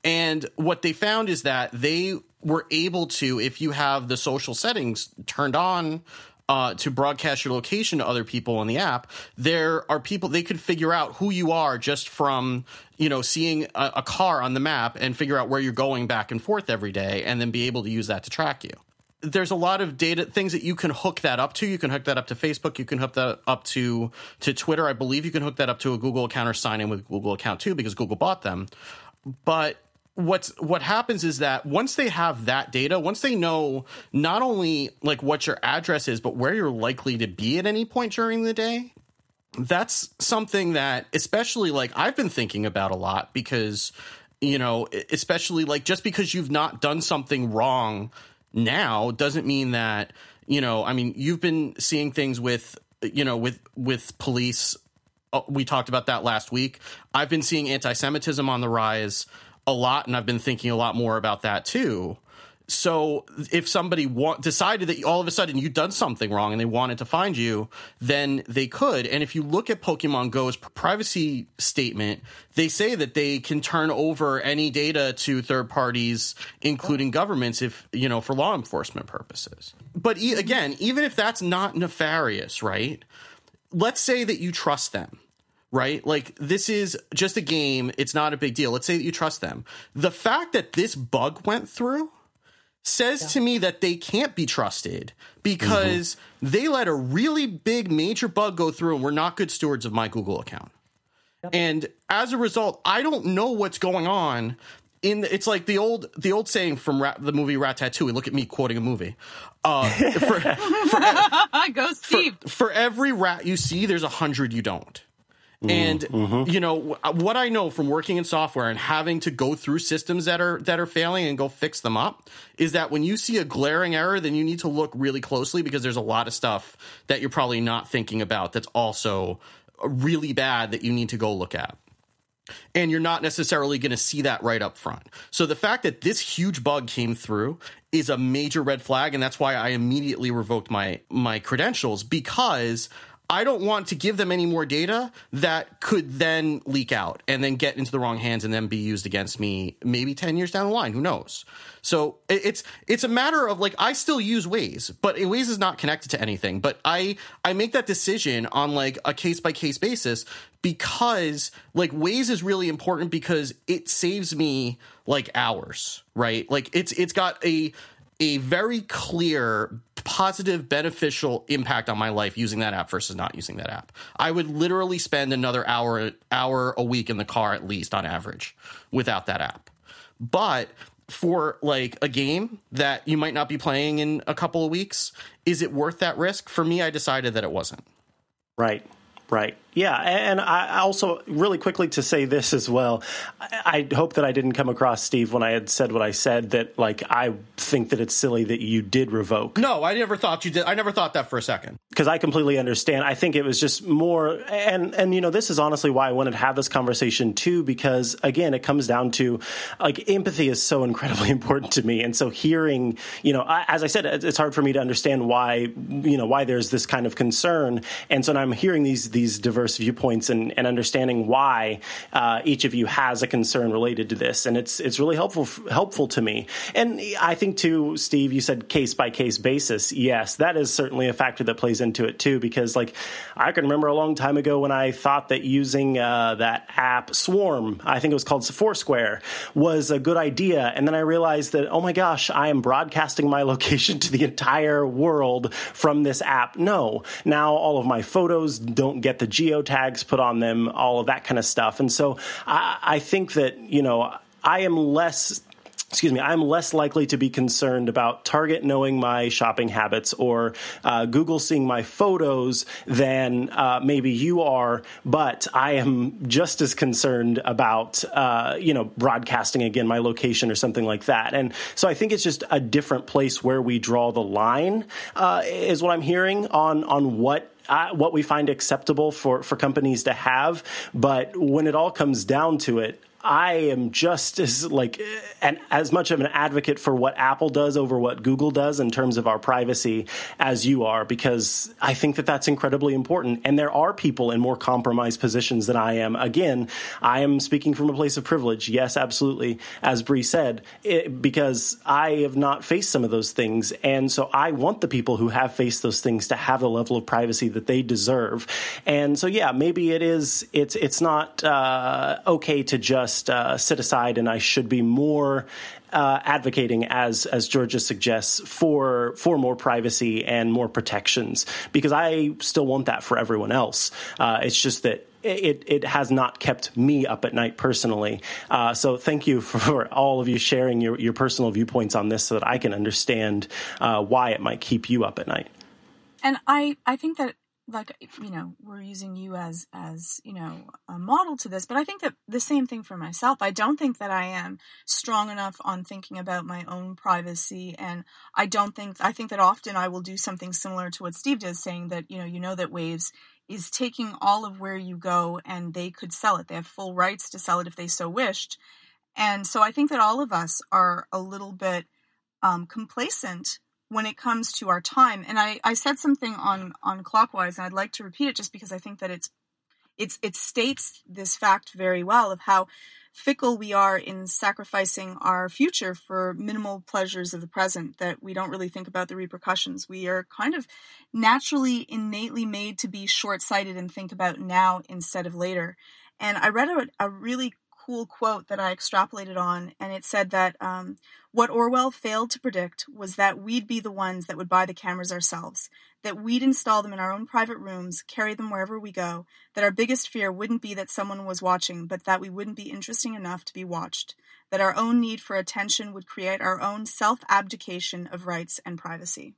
And what they found is that they were able to if you have the social settings turned on uh, to broadcast your location to other people in the app, there are people they could figure out who you are just from you know seeing a, a car on the map and figure out where you're going back and forth every day, and then be able to use that to track you. There's a lot of data things that you can hook that up to. You can hook that up to Facebook. You can hook that up to to Twitter. I believe you can hook that up to a Google account or sign in with Google account too, because Google bought them. But what's what happens is that once they have that data once they know not only like what your address is but where you're likely to be at any point during the day that's something that especially like i've been thinking about a lot because you know especially like just because you've not done something wrong now doesn't mean that you know i mean you've been seeing things with you know with with police. Uh, we talked about that last week. I've been seeing anti-semitism on the rise a lot, and I've been thinking a lot more about that too. So if somebody want, decided that all of a sudden you'd done something wrong and they wanted to find you, then they could. And if you look at Pokemon Go's privacy statement, they say that they can turn over any data to third parties, including governments, if you know for law enforcement purposes. But e- again, even if that's not nefarious, right? Let's say that you trust them right? Like this is just a game. It's not a big deal. Let's say that you trust them. The fact that this bug went through says yeah. to me that they can't be trusted because mm-hmm. they let a really big major bug go through and we're not good stewards of my Google account. Yep. And as a result, I don't know what's going on in the, it's like the old the old saying from Rat, the movie Ratatouille. Look at me quoting a movie. Uh, for, for, Go Steve. For, for every rat you see, there's a hundred you don't. Mm-hmm. And mm-hmm. you know uh, what I know from working in software and having to go through systems that are that are failing and go fix them up is that when you see a glaring error, then you need to look really closely because there's a lot of stuff that you're probably not thinking about that's also uh, really bad that you need to go look at. And you're not necessarily going to see that right up front. So the fact that this huge bug came through is a major red flag, and that's why I immediately revoked my my credentials because I don't want to give them any more data that could then leak out and then get into the wrong hands and then be used against me maybe 10 years down the line. Who knows? So it's it's a matter of like I still use Waze, but Waze is not connected to anything. But I I make that decision on like a case by case basis because like Waze is really important because it saves me like hours, right? Like it's it's got a a very clear positive beneficial impact on my life using that app versus not using that app. I would literally spend another hour hour a week in the car at least on average without that app. But for like a game that you might not be playing in a couple of weeks, is it worth that risk? For me, I decided that it wasn't. Right. Right. Yeah, and I also really quickly to say this as well. I hope that I didn't come across Steve when I had said what I said that like I think that it's silly that you did revoke. No, I never thought you did. I never thought that for a second. Because I completely understand. I think it was just more and and you know this is honestly why I wanted to have this conversation too because again it comes down to like empathy is so incredibly important to me and so hearing you know I, as I said it's hard for me to understand why you know why there's this kind of concern and so now I'm hearing these these diverse diverse viewpoints and, and understanding why uh, each of you has a concern related to this. And it's it's really helpful helpful to me. And I think too, Steve, you said case by case basis. Yes, that is certainly a factor that plays into it too. Because like I can remember a long time ago when I thought that using uh, that app Swarm, I think it was called Foursquare, was a good idea, and then I realized that oh my gosh, I am broadcasting my location to the entire world from this app. No, now all of my photos don't get the geo tags put on them, all of that kind of stuff. And so I, I think that, you know, I am less excuse me, I'm less likely to be concerned about Target knowing my shopping habits or uh, Google seeing my photos than uh, maybe you are. But I am just as concerned about, uh, you know, broadcasting again my location or something like that. And so I think it's just a different place where we draw the line, uh, is what I'm hearing on on what uh, what we find acceptable for, for companies to have. But when it all comes down to it, I am just as like and as much of an advocate for what Apple does over what Google does in terms of our privacy as you are because I think that that's incredibly important and there are people in more compromised positions than I am. Again, I am speaking from a place of privilege. Yes, absolutely, as Brie said, it, because I have not faced some of those things and so I want the people who have faced those things to have the level of privacy that they deserve. And so yeah, maybe it is it's it's not uh, okay to just just uh, sit aside, and I should be more uh, advocating, as as Georgia suggests, for for more privacy and more protections because I still want that for everyone else. Uh, it's just that it, it has not kept me up at night personally. Uh, so thank you for, all of you sharing your, your personal viewpoints on this so that I can understand uh, why it might keep you up at night. And I, I think that like you know we're using you as as you know a model to this but i think that the same thing for myself. I don't think that i am strong enough on thinking about my own privacy and i don't think i think that often i will do something similar to what steve does saying that you know you know that Waze is taking all of where you go and they could sell it. They have full rights to sell it if they so wished. And so i think that all of us are a little bit um, complacent when it comes to our time. And I, I said something on on clockwise, and I'd like to repeat it just because I think that it's it's it states this fact very well of how fickle we are in sacrificing our future for minimal pleasures of the present that we don't really think about the repercussions we are kind of naturally innately made to be short-sighted and think about now instead of later and i read a, a really cool quote that I extrapolated on, and it said that um, what Orwell failed to predict was that we'd be the ones that would buy the cameras ourselves, that we'd install them in our own private rooms, carry them wherever we go, that our biggest fear wouldn't be that someone was watching, but that we wouldn't be interesting enough to be watched, that our own need for attention would create our own self abdication of rights and privacy.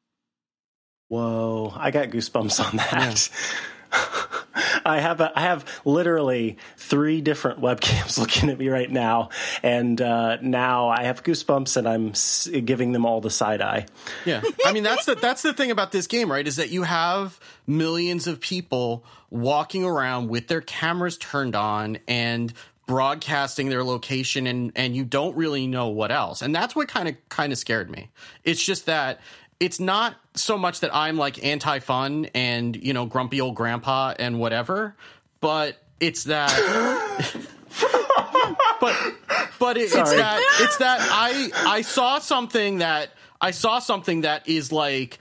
Whoa, I got goosebumps on that. I have a, I have literally three different webcams looking at me right now, and uh, now I have goosebumps, and I'm s- giving them all the side eye. Yeah, I mean that's the that's the thing about this game, right? Is that you have millions of people walking around with their cameras turned on and broadcasting their location and and you don't really know what else and that's what kind of kind of scared me it's just that it's not so much that I'm like anti fun and, you know, grumpy old grandpa and whatever, but it's that. but but it, it's that it's that I I saw something that I saw something that is like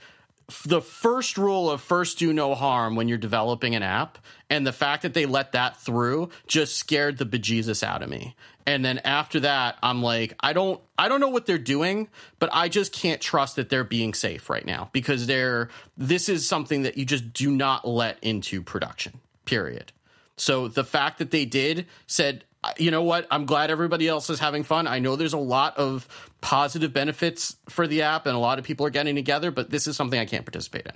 the first rule of first do no harm when you're developing an app and the fact that they let that through just scared the bejesus out of me. And then after that i'm like i don't i don't know what they're doing but i just can't trust that they're being safe right now because they're this is something that you just do not let into production period. So the fact that they did said you know what? I'm glad everybody else is having fun. I know there's a lot of positive benefits for the app and a lot of people are getting together but this is something i can't participate in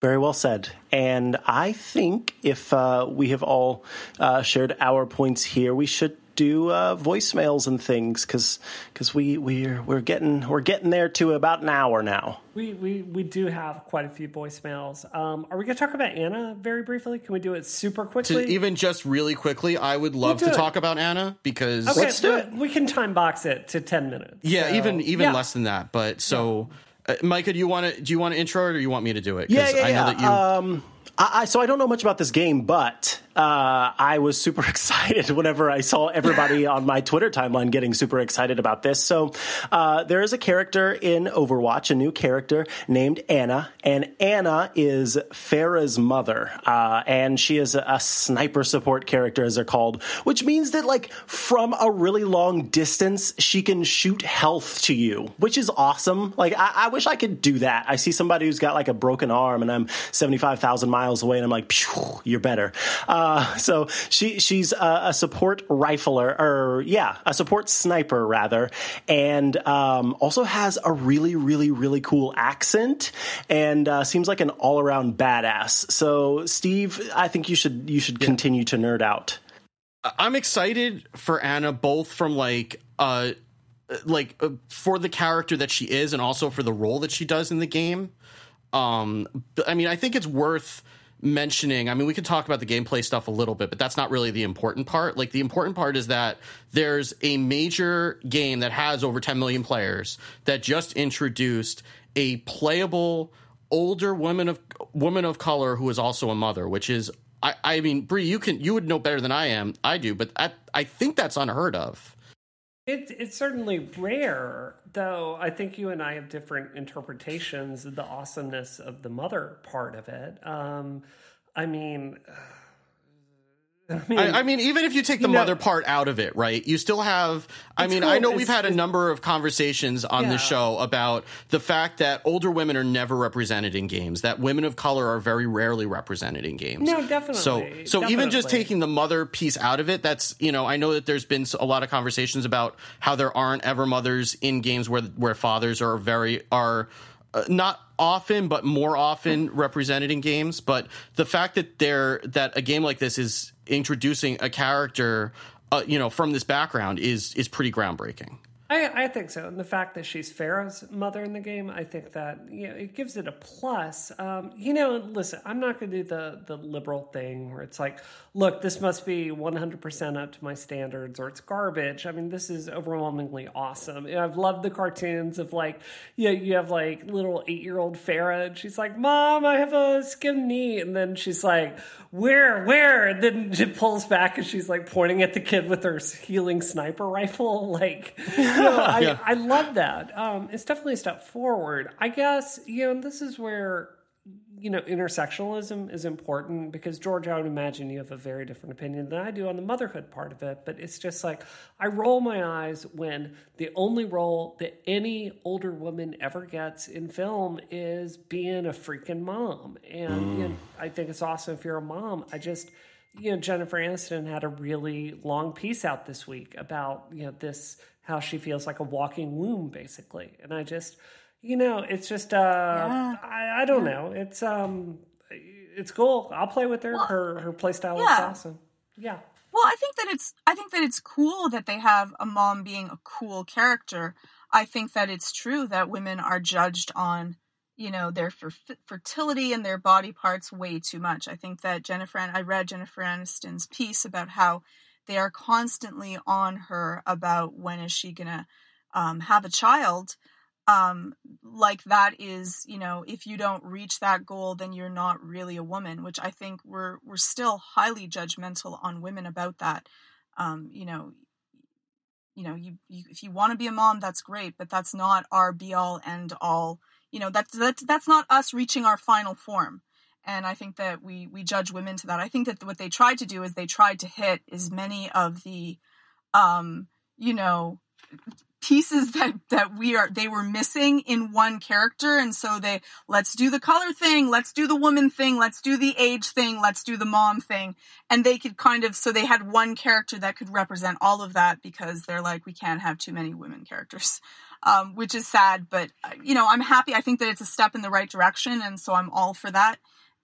very well said. And I think if uh, we have all uh, shared our points here, we should do uh, voicemails and things because because we we're we're getting we're getting there to about an hour now. We we we do have quite a few voicemails. Um, are we going to talk about Ana very briefly? Can we do it super quickly? To even just really quickly, I would love to it. talk about Ana because okay, let's do it. We can time box it to ten minutes. Yeah, so, even even yeah. less than that. But so. Yeah. Uh, Micah, do you want to do you want to intro it or you want me to do it? Yeah, yeah, I know yeah. That you... Um, I, I, so I don't know much about this game, but uh, I was super excited whenever I saw everybody on my Twitter timeline getting super excited about this. So uh, there is a character in Overwatch, a new character named Ana, and Ana is Pharah's mother, uh, and she is a, a, sniper support character, as they're called, which means that like from a really long distance, she can shoot health to you, which is awesome. Like I, I wish I could do that. I see somebody who's got like a broken arm, and I'm seventy five thousand miles miles away, and I'm like, you're better. Uh, so she she's a, a, support rifler, or yeah, a support sniper rather, and um, also has a really really really cool accent, and uh, seems like an all around badass. So Steve, I think you should you should continue to nerd out. I'm excited for Ana both from like uh like uh, for the character that she is and also for the role that she does in the game. Um I mean, I think it's worth mentioning. I mean, we could talk about the gameplay stuff a little bit, but that's not really the important part. Like the important part is that there's a major game that has over 10 million players that just introduced a playable older woman of woman of color who is also a mother, which is I, I mean, Brie, you can you would know better than I am. I do, but I, I think that's unheard of. It, it's certainly rare, though. I think you and I have different interpretations of the awesomeness of the mother part of it. Um, I mean. I mean, I, I mean, even if you take the you mother part out of it, right? You still have. I mean, cool. I know it's, we've had a number of conversations on yeah. the show about the fact that older women are never represented in games. That women of color are very rarely represented in games. No, definitely. So, so definitely. even just taking the mother piece out of it, that's you know, I know that there's been a lot of conversations about how there aren't ever mothers in games where where fathers are very are uh, not often, but more often represented in games. But the fact that they're that a game like this is introducing a character, uh, you know, from this background is is pretty groundbreaking. I, I, think so. And the fact that she's Pharah's mother in the game, I think that you know, it gives it a plus. Um, you know, listen, I'm not going to do the the liberal thing where it's like, look, this must be 100% up to my standards or it's garbage. I mean, this is overwhelmingly awesome. I've loved the cartoons of like, you know, you have like little eight year old Pharah and she's like, Mom, I have a skin knee. And then she's like, Where, where? And then she pulls back and she's like pointing at the kid with her healing sniper rifle. Like, know, I, yeah. I love that. Um, it's definitely a step forward. I guess, you know, this is where, you know, intersectionalism is important because, George, I would imagine you have a very different opinion than I do on the motherhood part of it. But it's just like, I roll my eyes when the only role that any older woman ever gets in film is being a freaking mom. And mm. you know, I think it's awesome if you're a mom. I just, you know, Jennifer Aniston had a really long piece out this week about, you know, this how she feels like a walking womb, basically. And I just, you know, it's just, uh, yeah. I, I, don't yeah. know. It's, um, it's cool. I'll play with her. Well, her, her play style yeah. is awesome. Yeah. Well, I think that it's, I think that it's cool that they have a mom being a cool character. I think that it's true that women are judged on, you know, their fertility and their body parts way too much. I think that Jennifer, I read Jennifer Aniston's piece about how they are constantly on her about when is she gonna um, have a child um, like that is you know if you don't reach that goal then you're not really a woman which i think we're we're still highly judgmental on women about that. Um, you know you know you, you if you want to be a mom that's great but that's not our be all end all. You know that's that's that's not us reaching our final form and I think that we we judge women to that. I think that what they tried to do is they tried to hit as many of the, um, you know, pieces that that we are they were missing in one character. And so they let's do the color thing let's do the woman thing let's do the age thing let's do the mom thing. And they could kind of so they had one character that could represent all of that because they're like we can't have too many women characters um, which is sad. But uh, you know i'm happy. I think that it's a step in the right direction. And so i'm all for that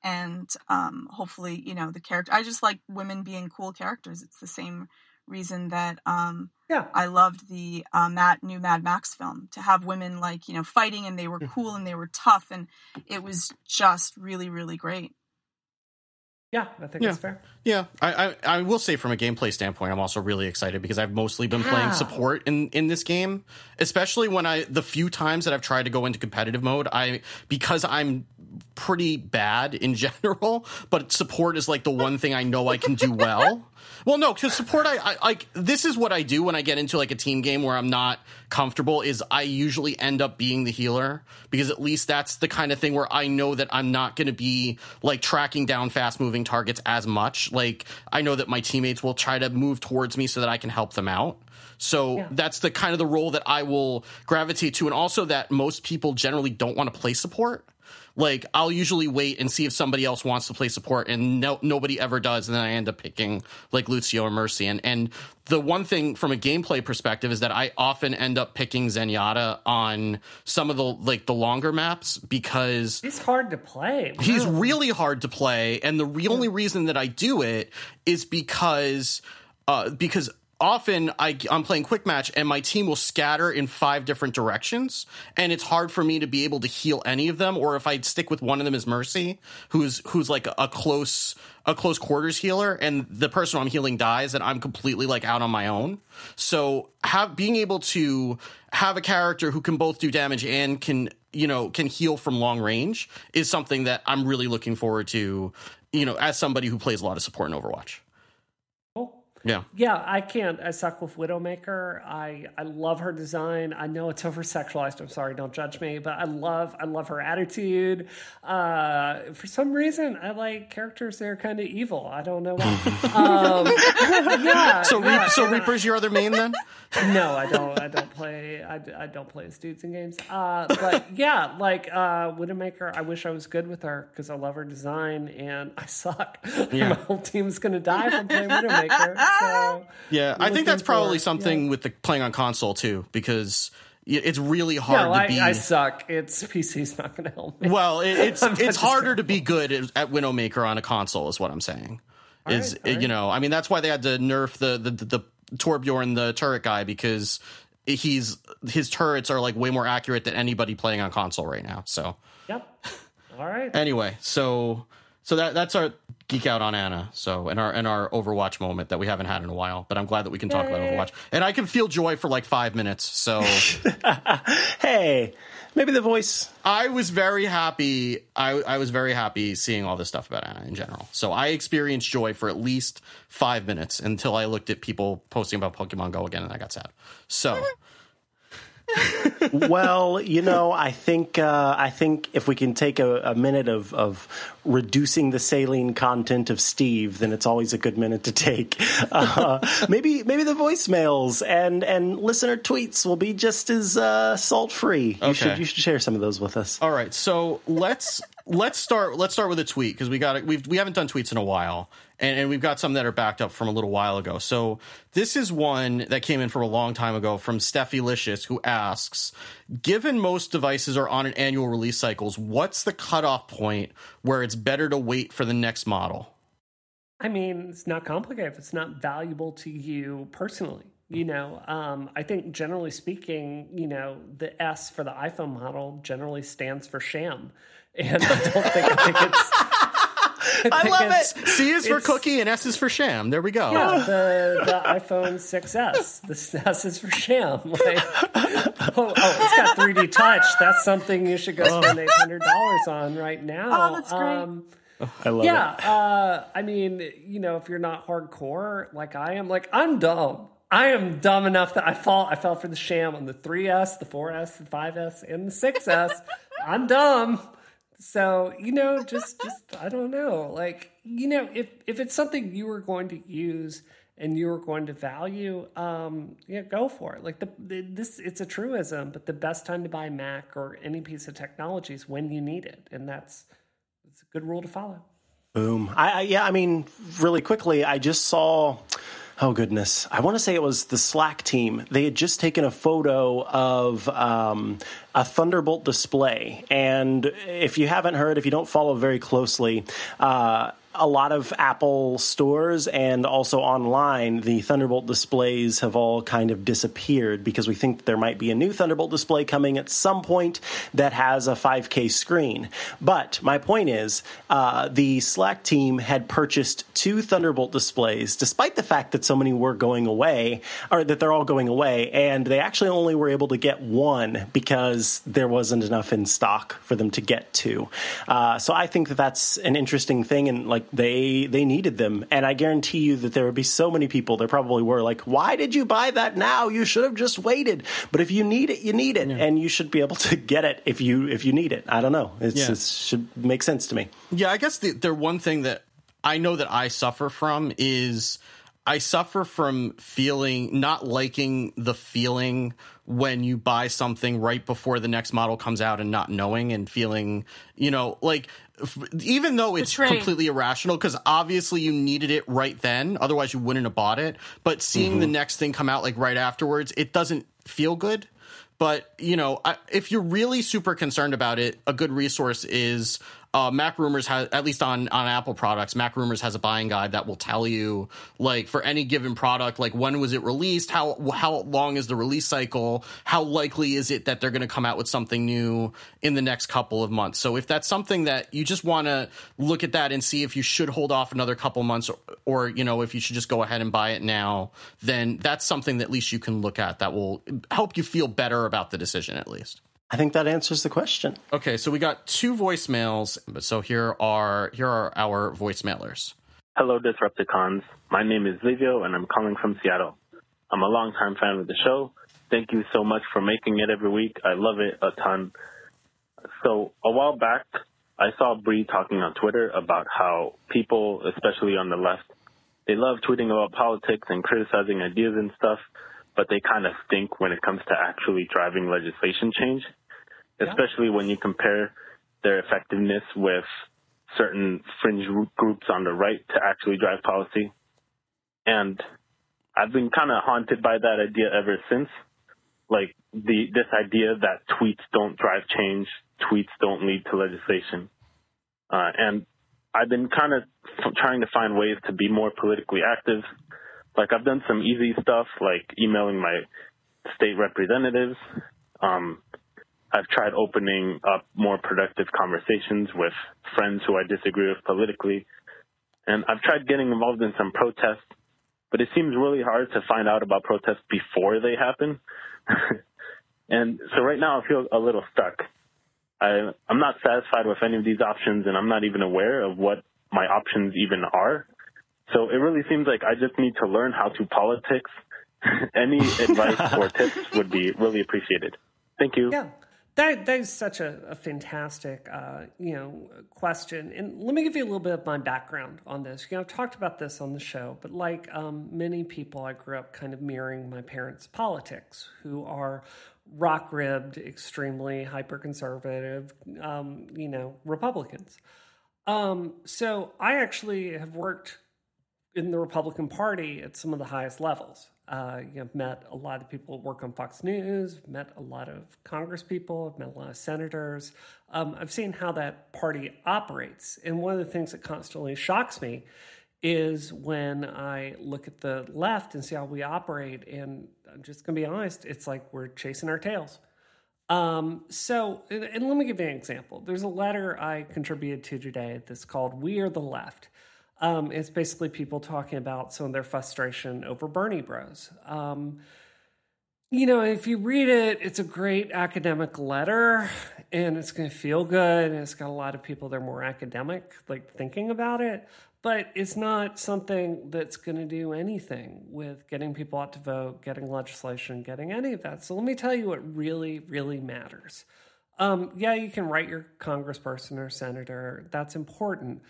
and um, hopefully, you know, the character. I just like women being cool characters. It's the same reason that um, yeah. I loved the uh, Matt new Mad Max film to have women like you know fighting and they were cool and they were tough and it was just really really great. Yeah, I think yeah. that's fair. Yeah, I, I, I will say from a gameplay standpoint, I'm also really excited because I've mostly been playing support in in this game, especially when I the few times that I've tried to go into competitive mode. I because I'm pretty bad in general, but support is like the one thing I know I can do well. Well, no, because support, I, I like this is what I do when I get into like a team game where I'm not comfortable. Is I usually end up being the healer because at least that's the kind of thing where I know that I'm not going to be like tracking down fast moving targets as much. Like I know that my teammates will try to move towards me so that I can help them out. So yeah. that's the kind of the role that I will gravitate to, and also that most people generally don't want to play support Like I'll usually wait and see if somebody else wants to play support, and no, nobody ever does, and then I end up picking like Lucio or Mercy. And and the one thing from a gameplay perspective is that I often end up picking Zenyatta on some of the like the longer maps because He's hard to play. He's really hard to play, and the re- only reason that I do it is because uh, because often I, I'm playing quick match and my team will scatter in five different directions, and it's hard for me to be able to heal any of them. Or if I stick with one of them as Mercy, who's who's like a, close a close quarters healer, and the person I'm healing dies, and I'm completely like out on my own. So have being able to have a character who can both do damage and can you know can heal from long range is something that I'm really looking forward to. You know, as somebody who plays a lot of support in Overwatch. Yeah. Yeah, I can't. I suck with Widowmaker. I I love her design. I know it's over sexualized. I'm sorry, don't judge me, but I love I love her attitude. Uh, for some reason, I like characters that are kind of evil. I don't know why. um, yeah. So, yeah, Reap, so yeah. Reaper's your other main then? No, I don't. I don't play. I, I don't play as dudes in games. Uh, but yeah, like uh, Widowmaker. I wish I was good with her because I love her design, and I suck. Yeah. My whole team's gonna die from playing Widowmaker. So Yeah, I think that's probably for- something with the playing on console too, because it's really hard no, to I, be. I suck. It's PC's not gonna help me. well, it, it's it's harder to be good at, Widowmaker on a console, is what I'm saying. Is right, all you know, I mean, that's why they had to nerf the the the, the Torbjorn the turret guy because he's his turrets are like way more accurate than anybody playing on console right now. So Yep. All right. anyway, so so that that's our geek out on Ana. So in our in our Overwatch moment that we haven't had in a while, but I'm glad that we can talk about Overwatch, and I can feel joy for like five minutes. So Hey, maybe the voice. I was very happy. I I was very happy seeing all this stuff about Ana in general. So I experienced joy for at least five minutes until I looked at people posting about Pokemon Go again, and I got sad. So well, you know, I think uh, I think if we can take a, a minute of, of reducing the saline content of Steve, then it's always a good minute to take. Uh, maybe maybe the voicemails and and listener tweets will be just as uh, salt free. You Okay. should you should share some of those with us. All right, so let's let's start let's start with a tweet because we got we've we haven't done tweets in a while, and, and we've got some that are backed up from a little while ago. So this is one that came in from a long time ago from Steffi Licious, who asks, given most devices are on an annual release cycles, what's the cutoff point where it's better to wait for the next model? I mean, it's not complicated if it's not valuable to you personally. You know, um, I think generally speaking, you know, the S for the iPhone model generally stands for sham. And I don't think I think it's. I, I love it. C is for cookie and S is for sham. There we go. Yeah, the, the iPhone 6S. The S is for sham. Like, oh, oh, it's got 3D touch. That's something you should go spend $800 on right now. Oh, that's great. Um, I love yeah, it. Yeah. Uh, I mean, you know, if you're not hardcore like I am, like I'm dumb. I am dumb enough that I fall. I fell for the sham on the 3S, the 4S, the 5S, and the 6S. I'm dumb. So you know, just just I don't know. Like you know, if if it's something you were going to use and you were going to value, um, yeah, go for it. Like the, the this, it's a truism, but the best time to buy Mac or any piece of technology is when you need it, and that's it's a good rule to follow. Boom. I, I yeah. I mean, really quickly, I just saw. Oh goodness! I want to say it was the Slack team. They had just taken a photo of um, a Thunderbolt display, and if you haven't heard, if you don't follow very closely. Uh, a lot of Apple stores and also online, the Thunderbolt displays have all kind of disappeared because we think there might be a new Thunderbolt display coming at some point that has a 5K screen. But my point is, uh, the Slack team had purchased two Thunderbolt displays, despite the fact that so many were going away, or that they're all going away, and they actually only were able to get one because there wasn't enough in stock for them to get two. Uh, so I think that that's an interesting thing, and like they they needed them, and I guarantee you that there would be so many people. There probably were like, "Why did you buy that now? You should have just waited." But if you need it, you need it, and you should be able to get it if you if you need it. I don't know. It's, Yeah. it should make sense to me. Yeah, I guess the, the one thing that I know that I suffer from is I suffer from feeling not liking the feeling when you buy something right before the next model comes out and not knowing and feeling, you know, like even though it's completely irrational because obviously you needed it right then otherwise you wouldn't have bought it. But seeing mm-hmm. the next thing come out like right afterwards it doesn't feel good. But you know I, if you're really super concerned about it a good resource is uh, Mac Rumors has, at least on on Apple products, Mac Rumors has a buying guide that will tell you, like, for any given product, like when was it released, how how long is the release cycle, how likely is it that they're going to come out with something new in the next couple of months. So if that's something that you just want to look at that and see if you should hold off another couple months, or, or you know if you should just go ahead and buy it now, then that's something that at least you can look at that will help you feel better about the decision at least. I think that answers the question. Okay, so we got two voicemails. So here are here are our voicemailers. Hello, Disrupticons. My name is Livio, and I'm calling from Seattle. I'm a longtime fan of the show. Thank you so much for making it every week. I love it a ton. So a while back, I saw Brie talking on Twitter about how people, especially on the left, they love tweeting about politics and criticizing ideas and stuff but they kind of stink when it comes to actually driving legislation change, especially yeah. when you compare their effectiveness with certain fringe groups on the right to actually drive policy. And I've been kind of haunted by that idea ever since. Like the this idea that tweets don't drive change, tweets don't lead to legislation. Uh, and I've been kind of f- trying to find ways to be more politically active like I've done some easy stuff like emailing my state representatives. Um, I've tried opening up more productive conversations with friends who I disagree with politically. And I've tried getting involved in some protests, but it seems really hard to find out about protests before they happen. and so right now I feel a little stuck. I, I'm not satisfied with any of these options and I'm not even aware of what my options even are. So it really seems like I just need to learn how to politics. Any advice or tips would be really appreciated. Thank you. Yeah. That, that is such a, a fantastic, uh, you know, question. And let me give you a little bit of my background on this. You know, I've talked about this on the show, but like um, many people, I grew up kind of mirroring my parents' politics, who are rock ribbed, extremely hyper conservative, um, you know, Republicans. Um, so I actually have worked in the Republican Party at some of the highest levels. Uh, you know, met a lot of people who work on Fox News, met a lot of Congress people, I've met a lot of senators. Um, I've seen how that party operates. And one of the things that constantly shocks me is when I look at the left and see how we operate. And I'm just going to be honest, it's like we're chasing our tails. Um, so, and, and let me give you an example. There's a letter I contributed to today that's called We Are the Left. Um, it's basically people talking about some of their frustration over Bernie Bros. Um, you know, if you read it, it's a great academic letter and it's going to feel good. And it's got a lot of people that are more academic, like thinking about it. But it's not something that's going to do anything with getting people out to vote, getting legislation, getting any of that. So let me tell you what really, really matters. Um, yeah, you can write your congressperson or senator. That's important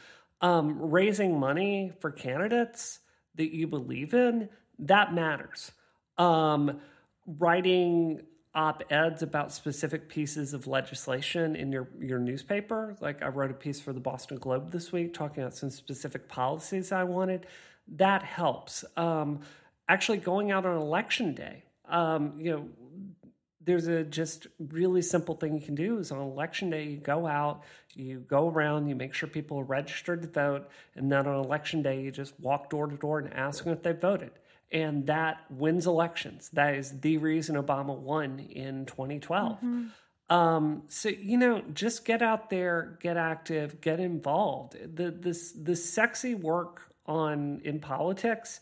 um, raising money for candidates that you believe in, that matters. Um, writing op eds about specific pieces of legislation in your, your newspaper. Like I wrote a piece for the Boston Globe this week talking about some specific policies I wanted. That helps. Um, actually, going out on election day, um, you know, there's a just really simple thing you can do is on election day you go out you go around you make sure people are registered to vote and then on election day you just walk door to door and ask them if they voted. And that wins elections. That is the reason obama won in 2012 mm-hmm. um, so you know just get out there get active get involved. The this the sexy work on in politics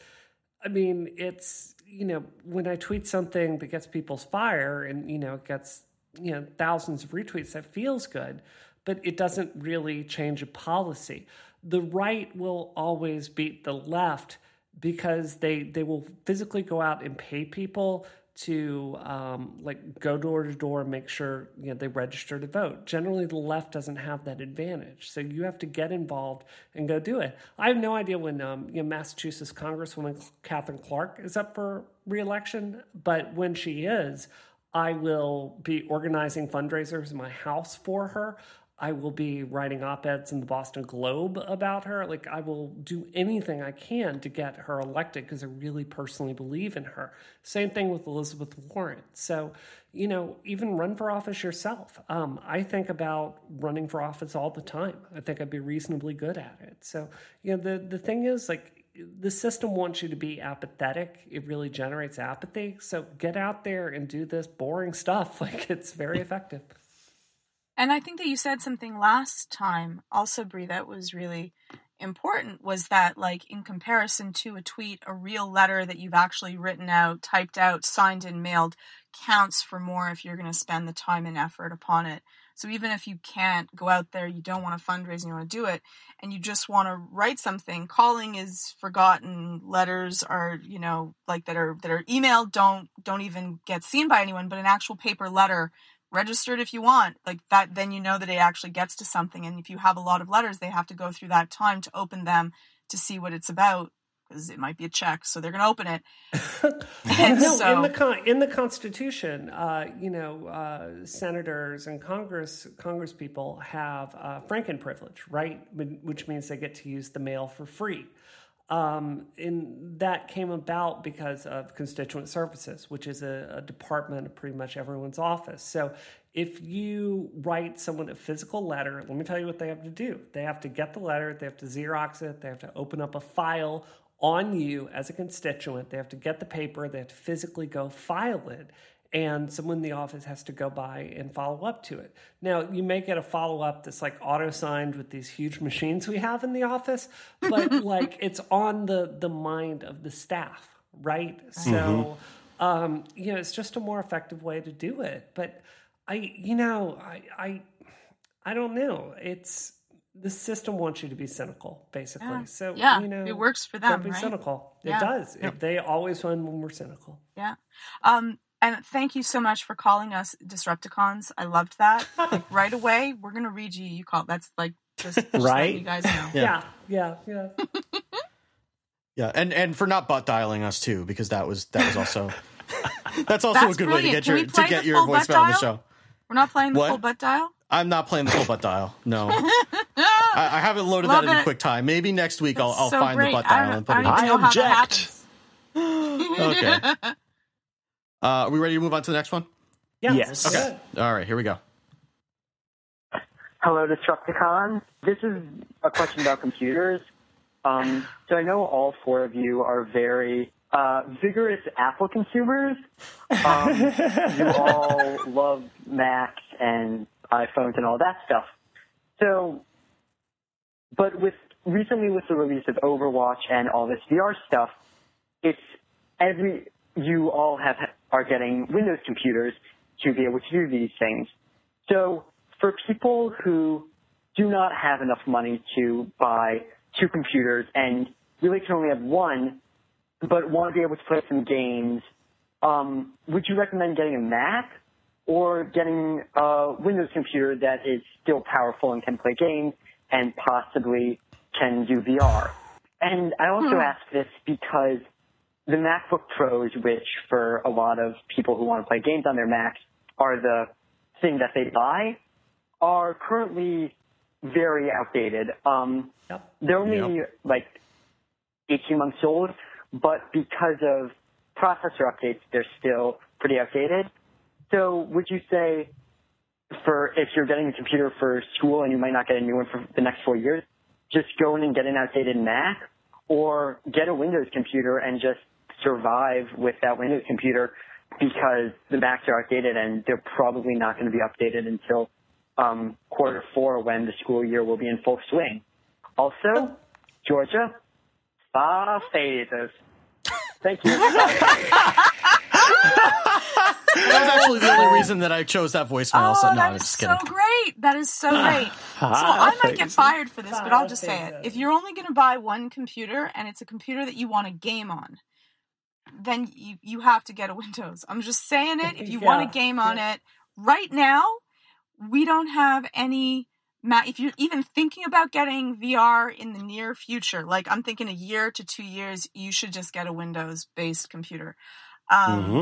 i mean it's you know, when I tweet something that gets people's fire and, you know, gets, you know, thousands of retweets, that feels good, but it doesn't really change a policy. The right will always beat the left because they they will physically go out and pay people to um, like go door to door and make sure you know they register to vote. Generally, the left doesn't have that advantage, so you have to get involved and go do it. I have no idea when um, you know Massachusetts Congresswoman Katherine Clark is up for reelection, but when she is, I will be organizing fundraisers in my house for her. I will be writing op eds in the Boston Globe about her. Like, I will do anything I can to get her elected because I really personally believe in her. Same thing with Elizabeth Warren. So, you know, even run for office yourself. Um, I think about running for office all the time. I think I'd be reasonably good at it. So, you know, the, the thing is, like, the system wants you to be apathetic. It really generates apathy. So get out there and do this boring stuff. Like it's very effective. And I think that you said something last time also, Brie, that was really important was that like in comparison to a tweet, a real letter that you've actually written out, typed out, signed and mailed counts for more if you're going to spend the time and effort upon it. So even if you can't go out there, you don't want to fundraise and you want to do it, and you just want to write something, calling is forgotten. Letters are, you know, like that are that are emailed don't don't even get seen by anyone, but an actual paper letter registered if you want. Like that then you know that it actually gets to something. And if you have a lot of letters they have to go through that time to open them to see what it's about because it might be a check so they're going to open it. And no, so, in the con- in the constitution uh, you know uh, senators and congress congress people have uh, franking privilege right? Which means they get to use the mail for free um, and that came about because of constituent services, which is a, a, department of pretty much everyone's office. So if you write someone a physical letter, let me tell you what they have to do. They have to get the letter, they have to Xerox it, they have to open up a file on you as a constituent, they have to get the paper, they have to physically go file it and someone in the office has to go by and follow up to it. Now, you may get a follow up that's like auto signed with these huge machines we have in the office, but like it's on the the mind of the staff, right? So, mm-hmm. um, you know, it's just a more effective way to do it. But I, you know, I, I, I don't know. It's the system wants you to be cynical, basically. Yeah. So yeah, you know, it works for them. Don't be right? cynical. Yeah. It does. It, they always win when we're cynical. Yeah. Um, and thank you so much for calling us Disrupticons. I loved that. like right away, we're gonna read you. You call that's like just, just right. you guys know. Yeah, yeah, yeah. Yeah. yeah, and and for not butt dialing us too, because that was that was also that's also That's a good way to get your we play to get your full butt voicemail on the show. We're not playing the What? full butt dial. I'm not playing the full butt dial. No, I, I haven't loaded Love that in it. quick time. Maybe next week I'll, I'll so find great. the butt dial and put I it don't in. even know how that object. Okay. Uh, are we ready to move on to the next one? yeah Yes. Okay. it. All right, here we go. Hello, Destructicon. This is a question about computers. Um, so I know all four of you are very uh, vigorous Apple consumers. Um, you all love Macs and iPhones and all that stuff. So, but with recently with the release of Overwatch and all this VR stuff, it's every you all have are getting Windows computers to be able to do these things. So for people who do not have enough money to buy two computers and really can only have one, but want to be able to play some games, um, would you recommend getting a Mac or getting a Windows computer that is still powerful and can play games and possibly can do VR? And I also ask this because the MacBook Pros, which for a lot of people who want to play games on their Macs are the thing that they buy, are currently very outdated. Um, Yep. they're only like 18 months old, but because of processor updates, they're still pretty outdated. So would you say for if you're getting a computer for school and you might not get a new one for the next four years, just go in and get an outdated Mac or get a Windows computer and just survive with that Windows computer because the Macs are outdated and they're probably not going to be updated until um, quarter four when the school year will be in full swing. Also, Georgia, Barbados. Thank you. That was actually the only reason that I chose that voicemail. Oh, so no, I that was is just so kidding. great. That is so great. so I might get fired for this, but I'll just say it. If you're only going to buy one computer and it's a computer that you want to game on, then you, you have to get a Windows. I'm just saying it. If you Yeah, want a game on it, right now, we don't have any. Ma- if you're even thinking about getting VR in the near future, like I'm thinking a year to two years, you should just get a Windows based computer. Um,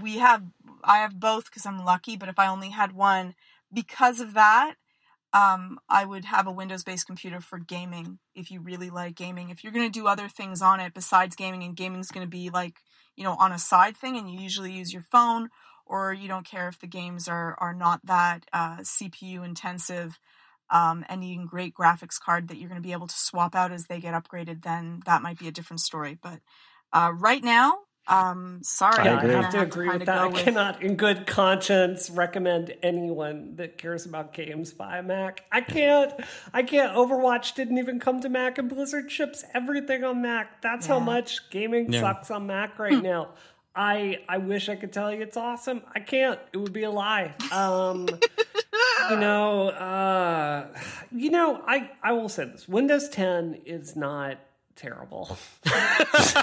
we have I have both because I'm lucky. But if I only had one, because of that, um, I would have a Windows based computer for gaming if you really like gaming. If you're going to do other things on it besides gaming, and gaming's going to be like, you know, on a side thing, and you usually use your phone, or you don't care if the games are, are not that uh, CPU intensive, um, and needing great graphics card that you're going to be able to swap out as they get upgraded, then that might be a different story. But uh, right now, um, sorry, Yeah, I agree. have to agree kinda with that. go I with- cannot, in good conscience, recommend anyone that cares about games buy a Mac. I can't. I can't. Overwatch didn't even come to Mac, and Blizzard ships everything on Mac. That's how much gaming Yeah. sucks on Mac right now. I I wish I could tell you it's awesome. I can't. It would be a lie. Um, you know, uh, you know, I I will say this: Windows 10 is not terrible. so.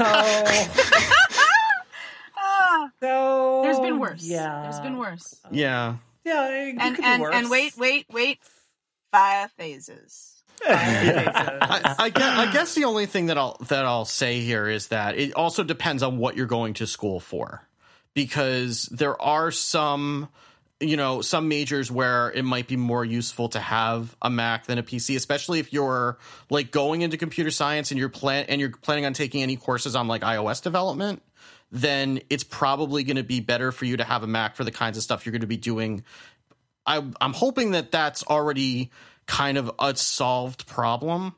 So there's been worse. Yeah, there's been worse. Yeah. Yeah, it And could and be worse. and wait, wait, wait. Fire phases. I, I, guess, I guess the only thing that I'll that I'll say here is that it also depends on what you're going to school for, because there are some you know some majors where it might be more useful to have a Mac than a PC, especially if you're like going into computer science and you're plan and you're planning on taking any courses on like iOS development. Then it's probably going to be better for you to have a Mac for the kinds of stuff you're going to be doing I, I'm hoping that that's already kind of a solved problem.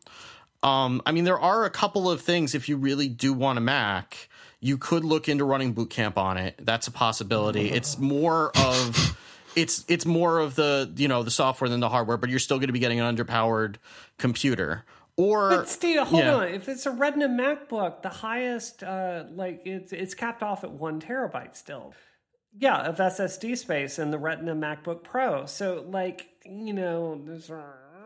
Um, I mean, there are a couple of things if you really do want a Mac, you could look into running boot camp on it. That's a possibility. It's more of it's it's more of the you know the software than the hardware, but you're still going to be getting an underpowered computer. Or But Steve, hold yeah. on. If it's a Retina MacBook, the highest, uh, like it's it's capped off at one terabyte still. Yeah, of SSD space in the Retina MacBook Pro. So, like, you know, there's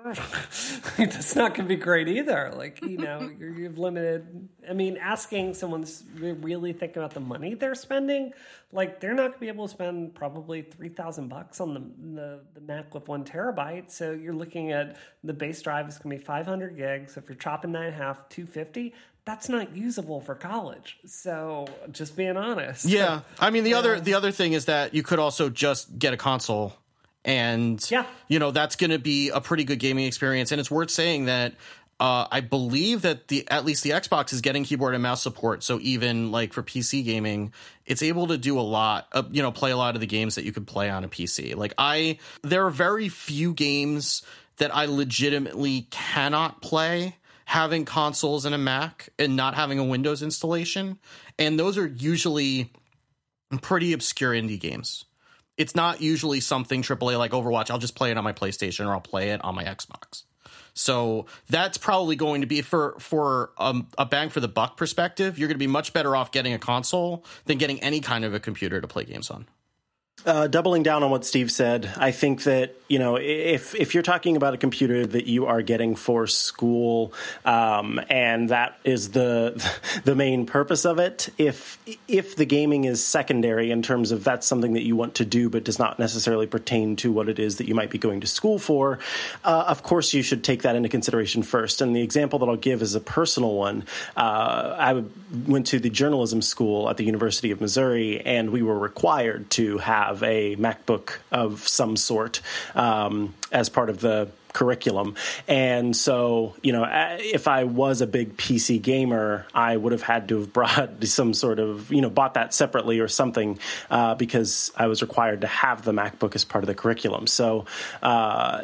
that's not going to be great either. Like, you know, you're, you've limited. I mean, asking someone's really thinking about the money they're spending, like they're not going to be able to spend probably three thousand bucks on the, the the Mac with one terabyte. So you're looking at the base drive is going to be five hundred gigs. If you're chopping that in half, two fifty. That's not usable for college. So just being honest. yeah, I mean the other the other thing is that you could also just get a console and Yeah. you know that's going to be a pretty good gaming experience and it's worth saying that uh, I believe that the at least the Xbox is getting keyboard and mouse support, so even like for PC gaming, it's able to do a lot. Uh, you know, play a lot of the games that you could play on a PC. Like I, there are very few games that I legitimately cannot play having consoles and a Mac and not having a Windows installation, and those are usually pretty obscure indie games. It's not usually something AAA like Overwatch. I'll just play it on my PlayStation or I'll play it on my Xbox. So that's probably going to be for for um, a bang for the buck perspective. You're going to be much better off getting a console than getting any kind of a computer to play games on. Uh, doubling down on what Steve said, I think that you know if if you're talking about a computer that you are getting for school, um, and that is the the main purpose of it. If if the gaming is secondary in terms of that's something that you want to do, but does not necessarily pertain to what it is that you might be going to school for, uh, of course you should take that into consideration first. And the example that I'll give is a personal one. Uh, I went to the journalism school at the University of Missouri, and we were required to have a MacBook of some sort um, as part of the curriculum. And so, you know, if I was a big PC gamer, I would have had to have brought some sort of, you know, bought that separately or something uh, because I was required to have the MacBook as part of the curriculum. So, uh,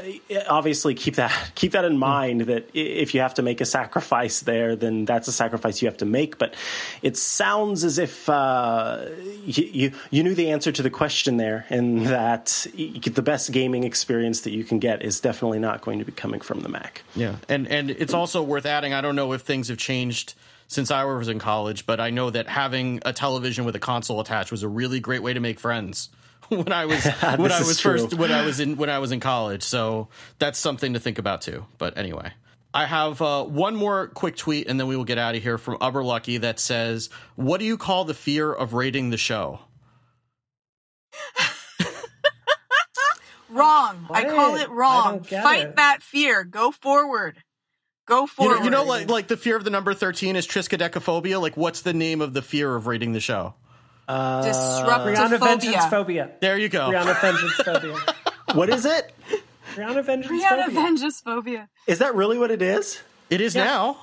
obviously, keep that keep that in mind that if you have to make a sacrifice there, then that's a sacrifice you have to make. But it sounds as if uh, you, you you knew the answer to the question there, and that the best gaming experience that you can get is definitely not going to be coming from the Mac. Yeah, and and it's also worth adding. I don't know if things have changed since I was in college, but I know that having a television with a console attached was a really great way to make friends when I was when I is was true. first when I was in when I was in college. So that's something to think about too. But anyway. I have uh, one more quick tweet, and then we will get out of here from Uber Lucky that says, "What do you call the fear of rating the show?" Wrong. I call it wrong. Fight it. that fear. Go forward. Go You forward. know, you know, like like the fear of the number thirteen is triskaidekaphobia. Like, what's the name of the fear of rating the show? Uh, Rihanna vengeance Disruptophobia. phobia. There you go. Rihanna vengeance phobia. What is it? Rihanna vengeance Rihanna phobia. vengeance phobia. Is that really what it is? It is now.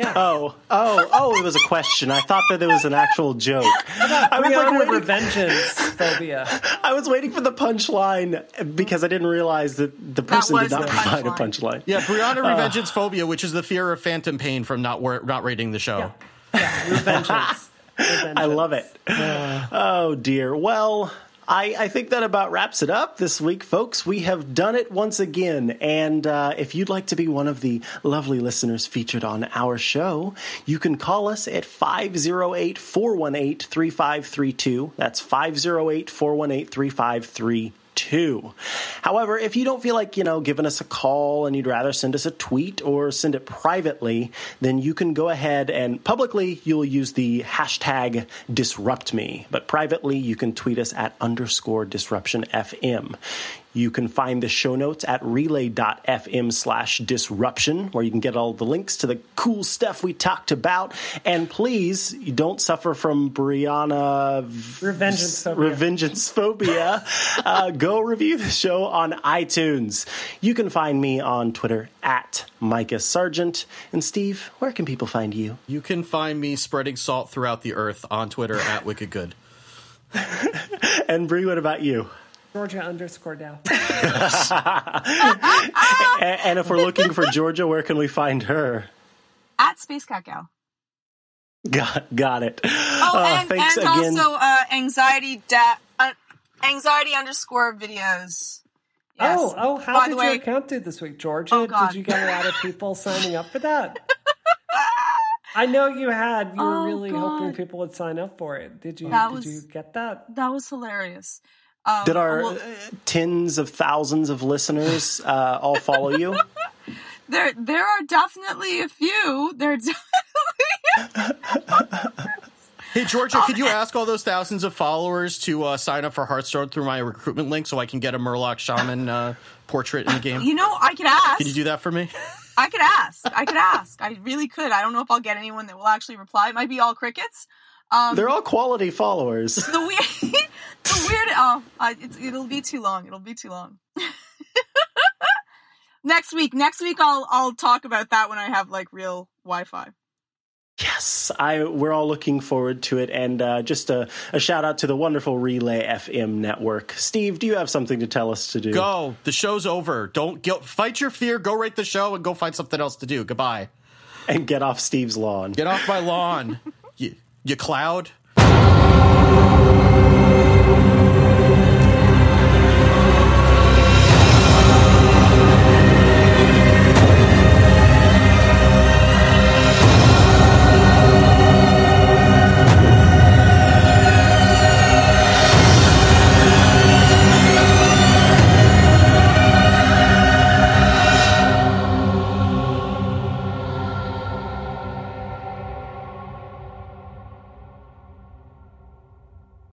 Oh, oh, oh! It was a question. I thought that it was an actual joke. I was like Rihanna waiting, revengeance phobia. I was waiting for the punchline because I didn't realize that the person was did not the provide a punchline. punchline. Yeah, Brianna uh. Revengeance phobia, which is the fear of phantom pain from not wor- not rating the show. Yeah, revengeance. I love it. Oh dear. Well, I, I think that about wraps it up this week, folks. We have done it once again. And uh, if you'd like to be one of the lovely listeners featured on our show, you can call us at 508 418 3532. That's 508 418 3532. However, if you don't feel like, you know, giving us a call and you'd rather send us a tweet or send it privately, then you can go ahead and publicly you'll use the hashtag disrupt me, but privately you can tweet us at underscore disruption FM. You can find the show notes at relay.fm slash disruption, where you can get all the links to the cool stuff we talked about. And please, you don't suffer from Brianna Revengeance phobia. Revengeance phobia. uh, go review the show on iTunes. You can find me on Twitter at Micah Sargent. And Steve, where can people find you? You can find me spreading salt throughout the earth on Twitter at Wicked Good. And Brie, what about you? Georgia underscore Dow. A- and if we're looking for Georgia, where can we find her? At Space Cat Gal. Got, got it. Oh, Uh, and, thanks and again. also uh, anxiety da- uh, anxiety underscore videos. Yes. Oh, oh, how By did the way, your account do this week, Georgia? Oh, did you get a lot of people signing up for that? I know you had. You were Oh, really hoping people would sign up for it. Did you? That did was- you get that? that was hilarious. Um, Did our well, tens of thousands of listeners uh, all follow you? there there are definitely a few. There are definitely Hey, Georgia, could you ask all those thousands of followers to uh, sign up for Hearthstone through my recruitment link so I can get a Murloc Shaman uh, portrait in the game? you know I could ask. Can you do that for me? I could ask. I could ask. I really could. I don't know if I'll get anyone that will actually reply. It might be all crickets. Um, They're all quality followers. the weird, the weird. Oh, I, it's, it'll be too long. It'll be too long. next week. Next week, I'll I'll talk about that when I have like real Wi-Fi. Yes, I. We're all looking forward to it, and uh, just a, a shout out to the wonderful Relay FM network. Steve, do you have something to tell us to do? Go. The show's over. Don't go, fight your fear. Go rate the show and go find something else to do. Goodbye. and get off Steve's lawn. Get off my lawn. you cloud.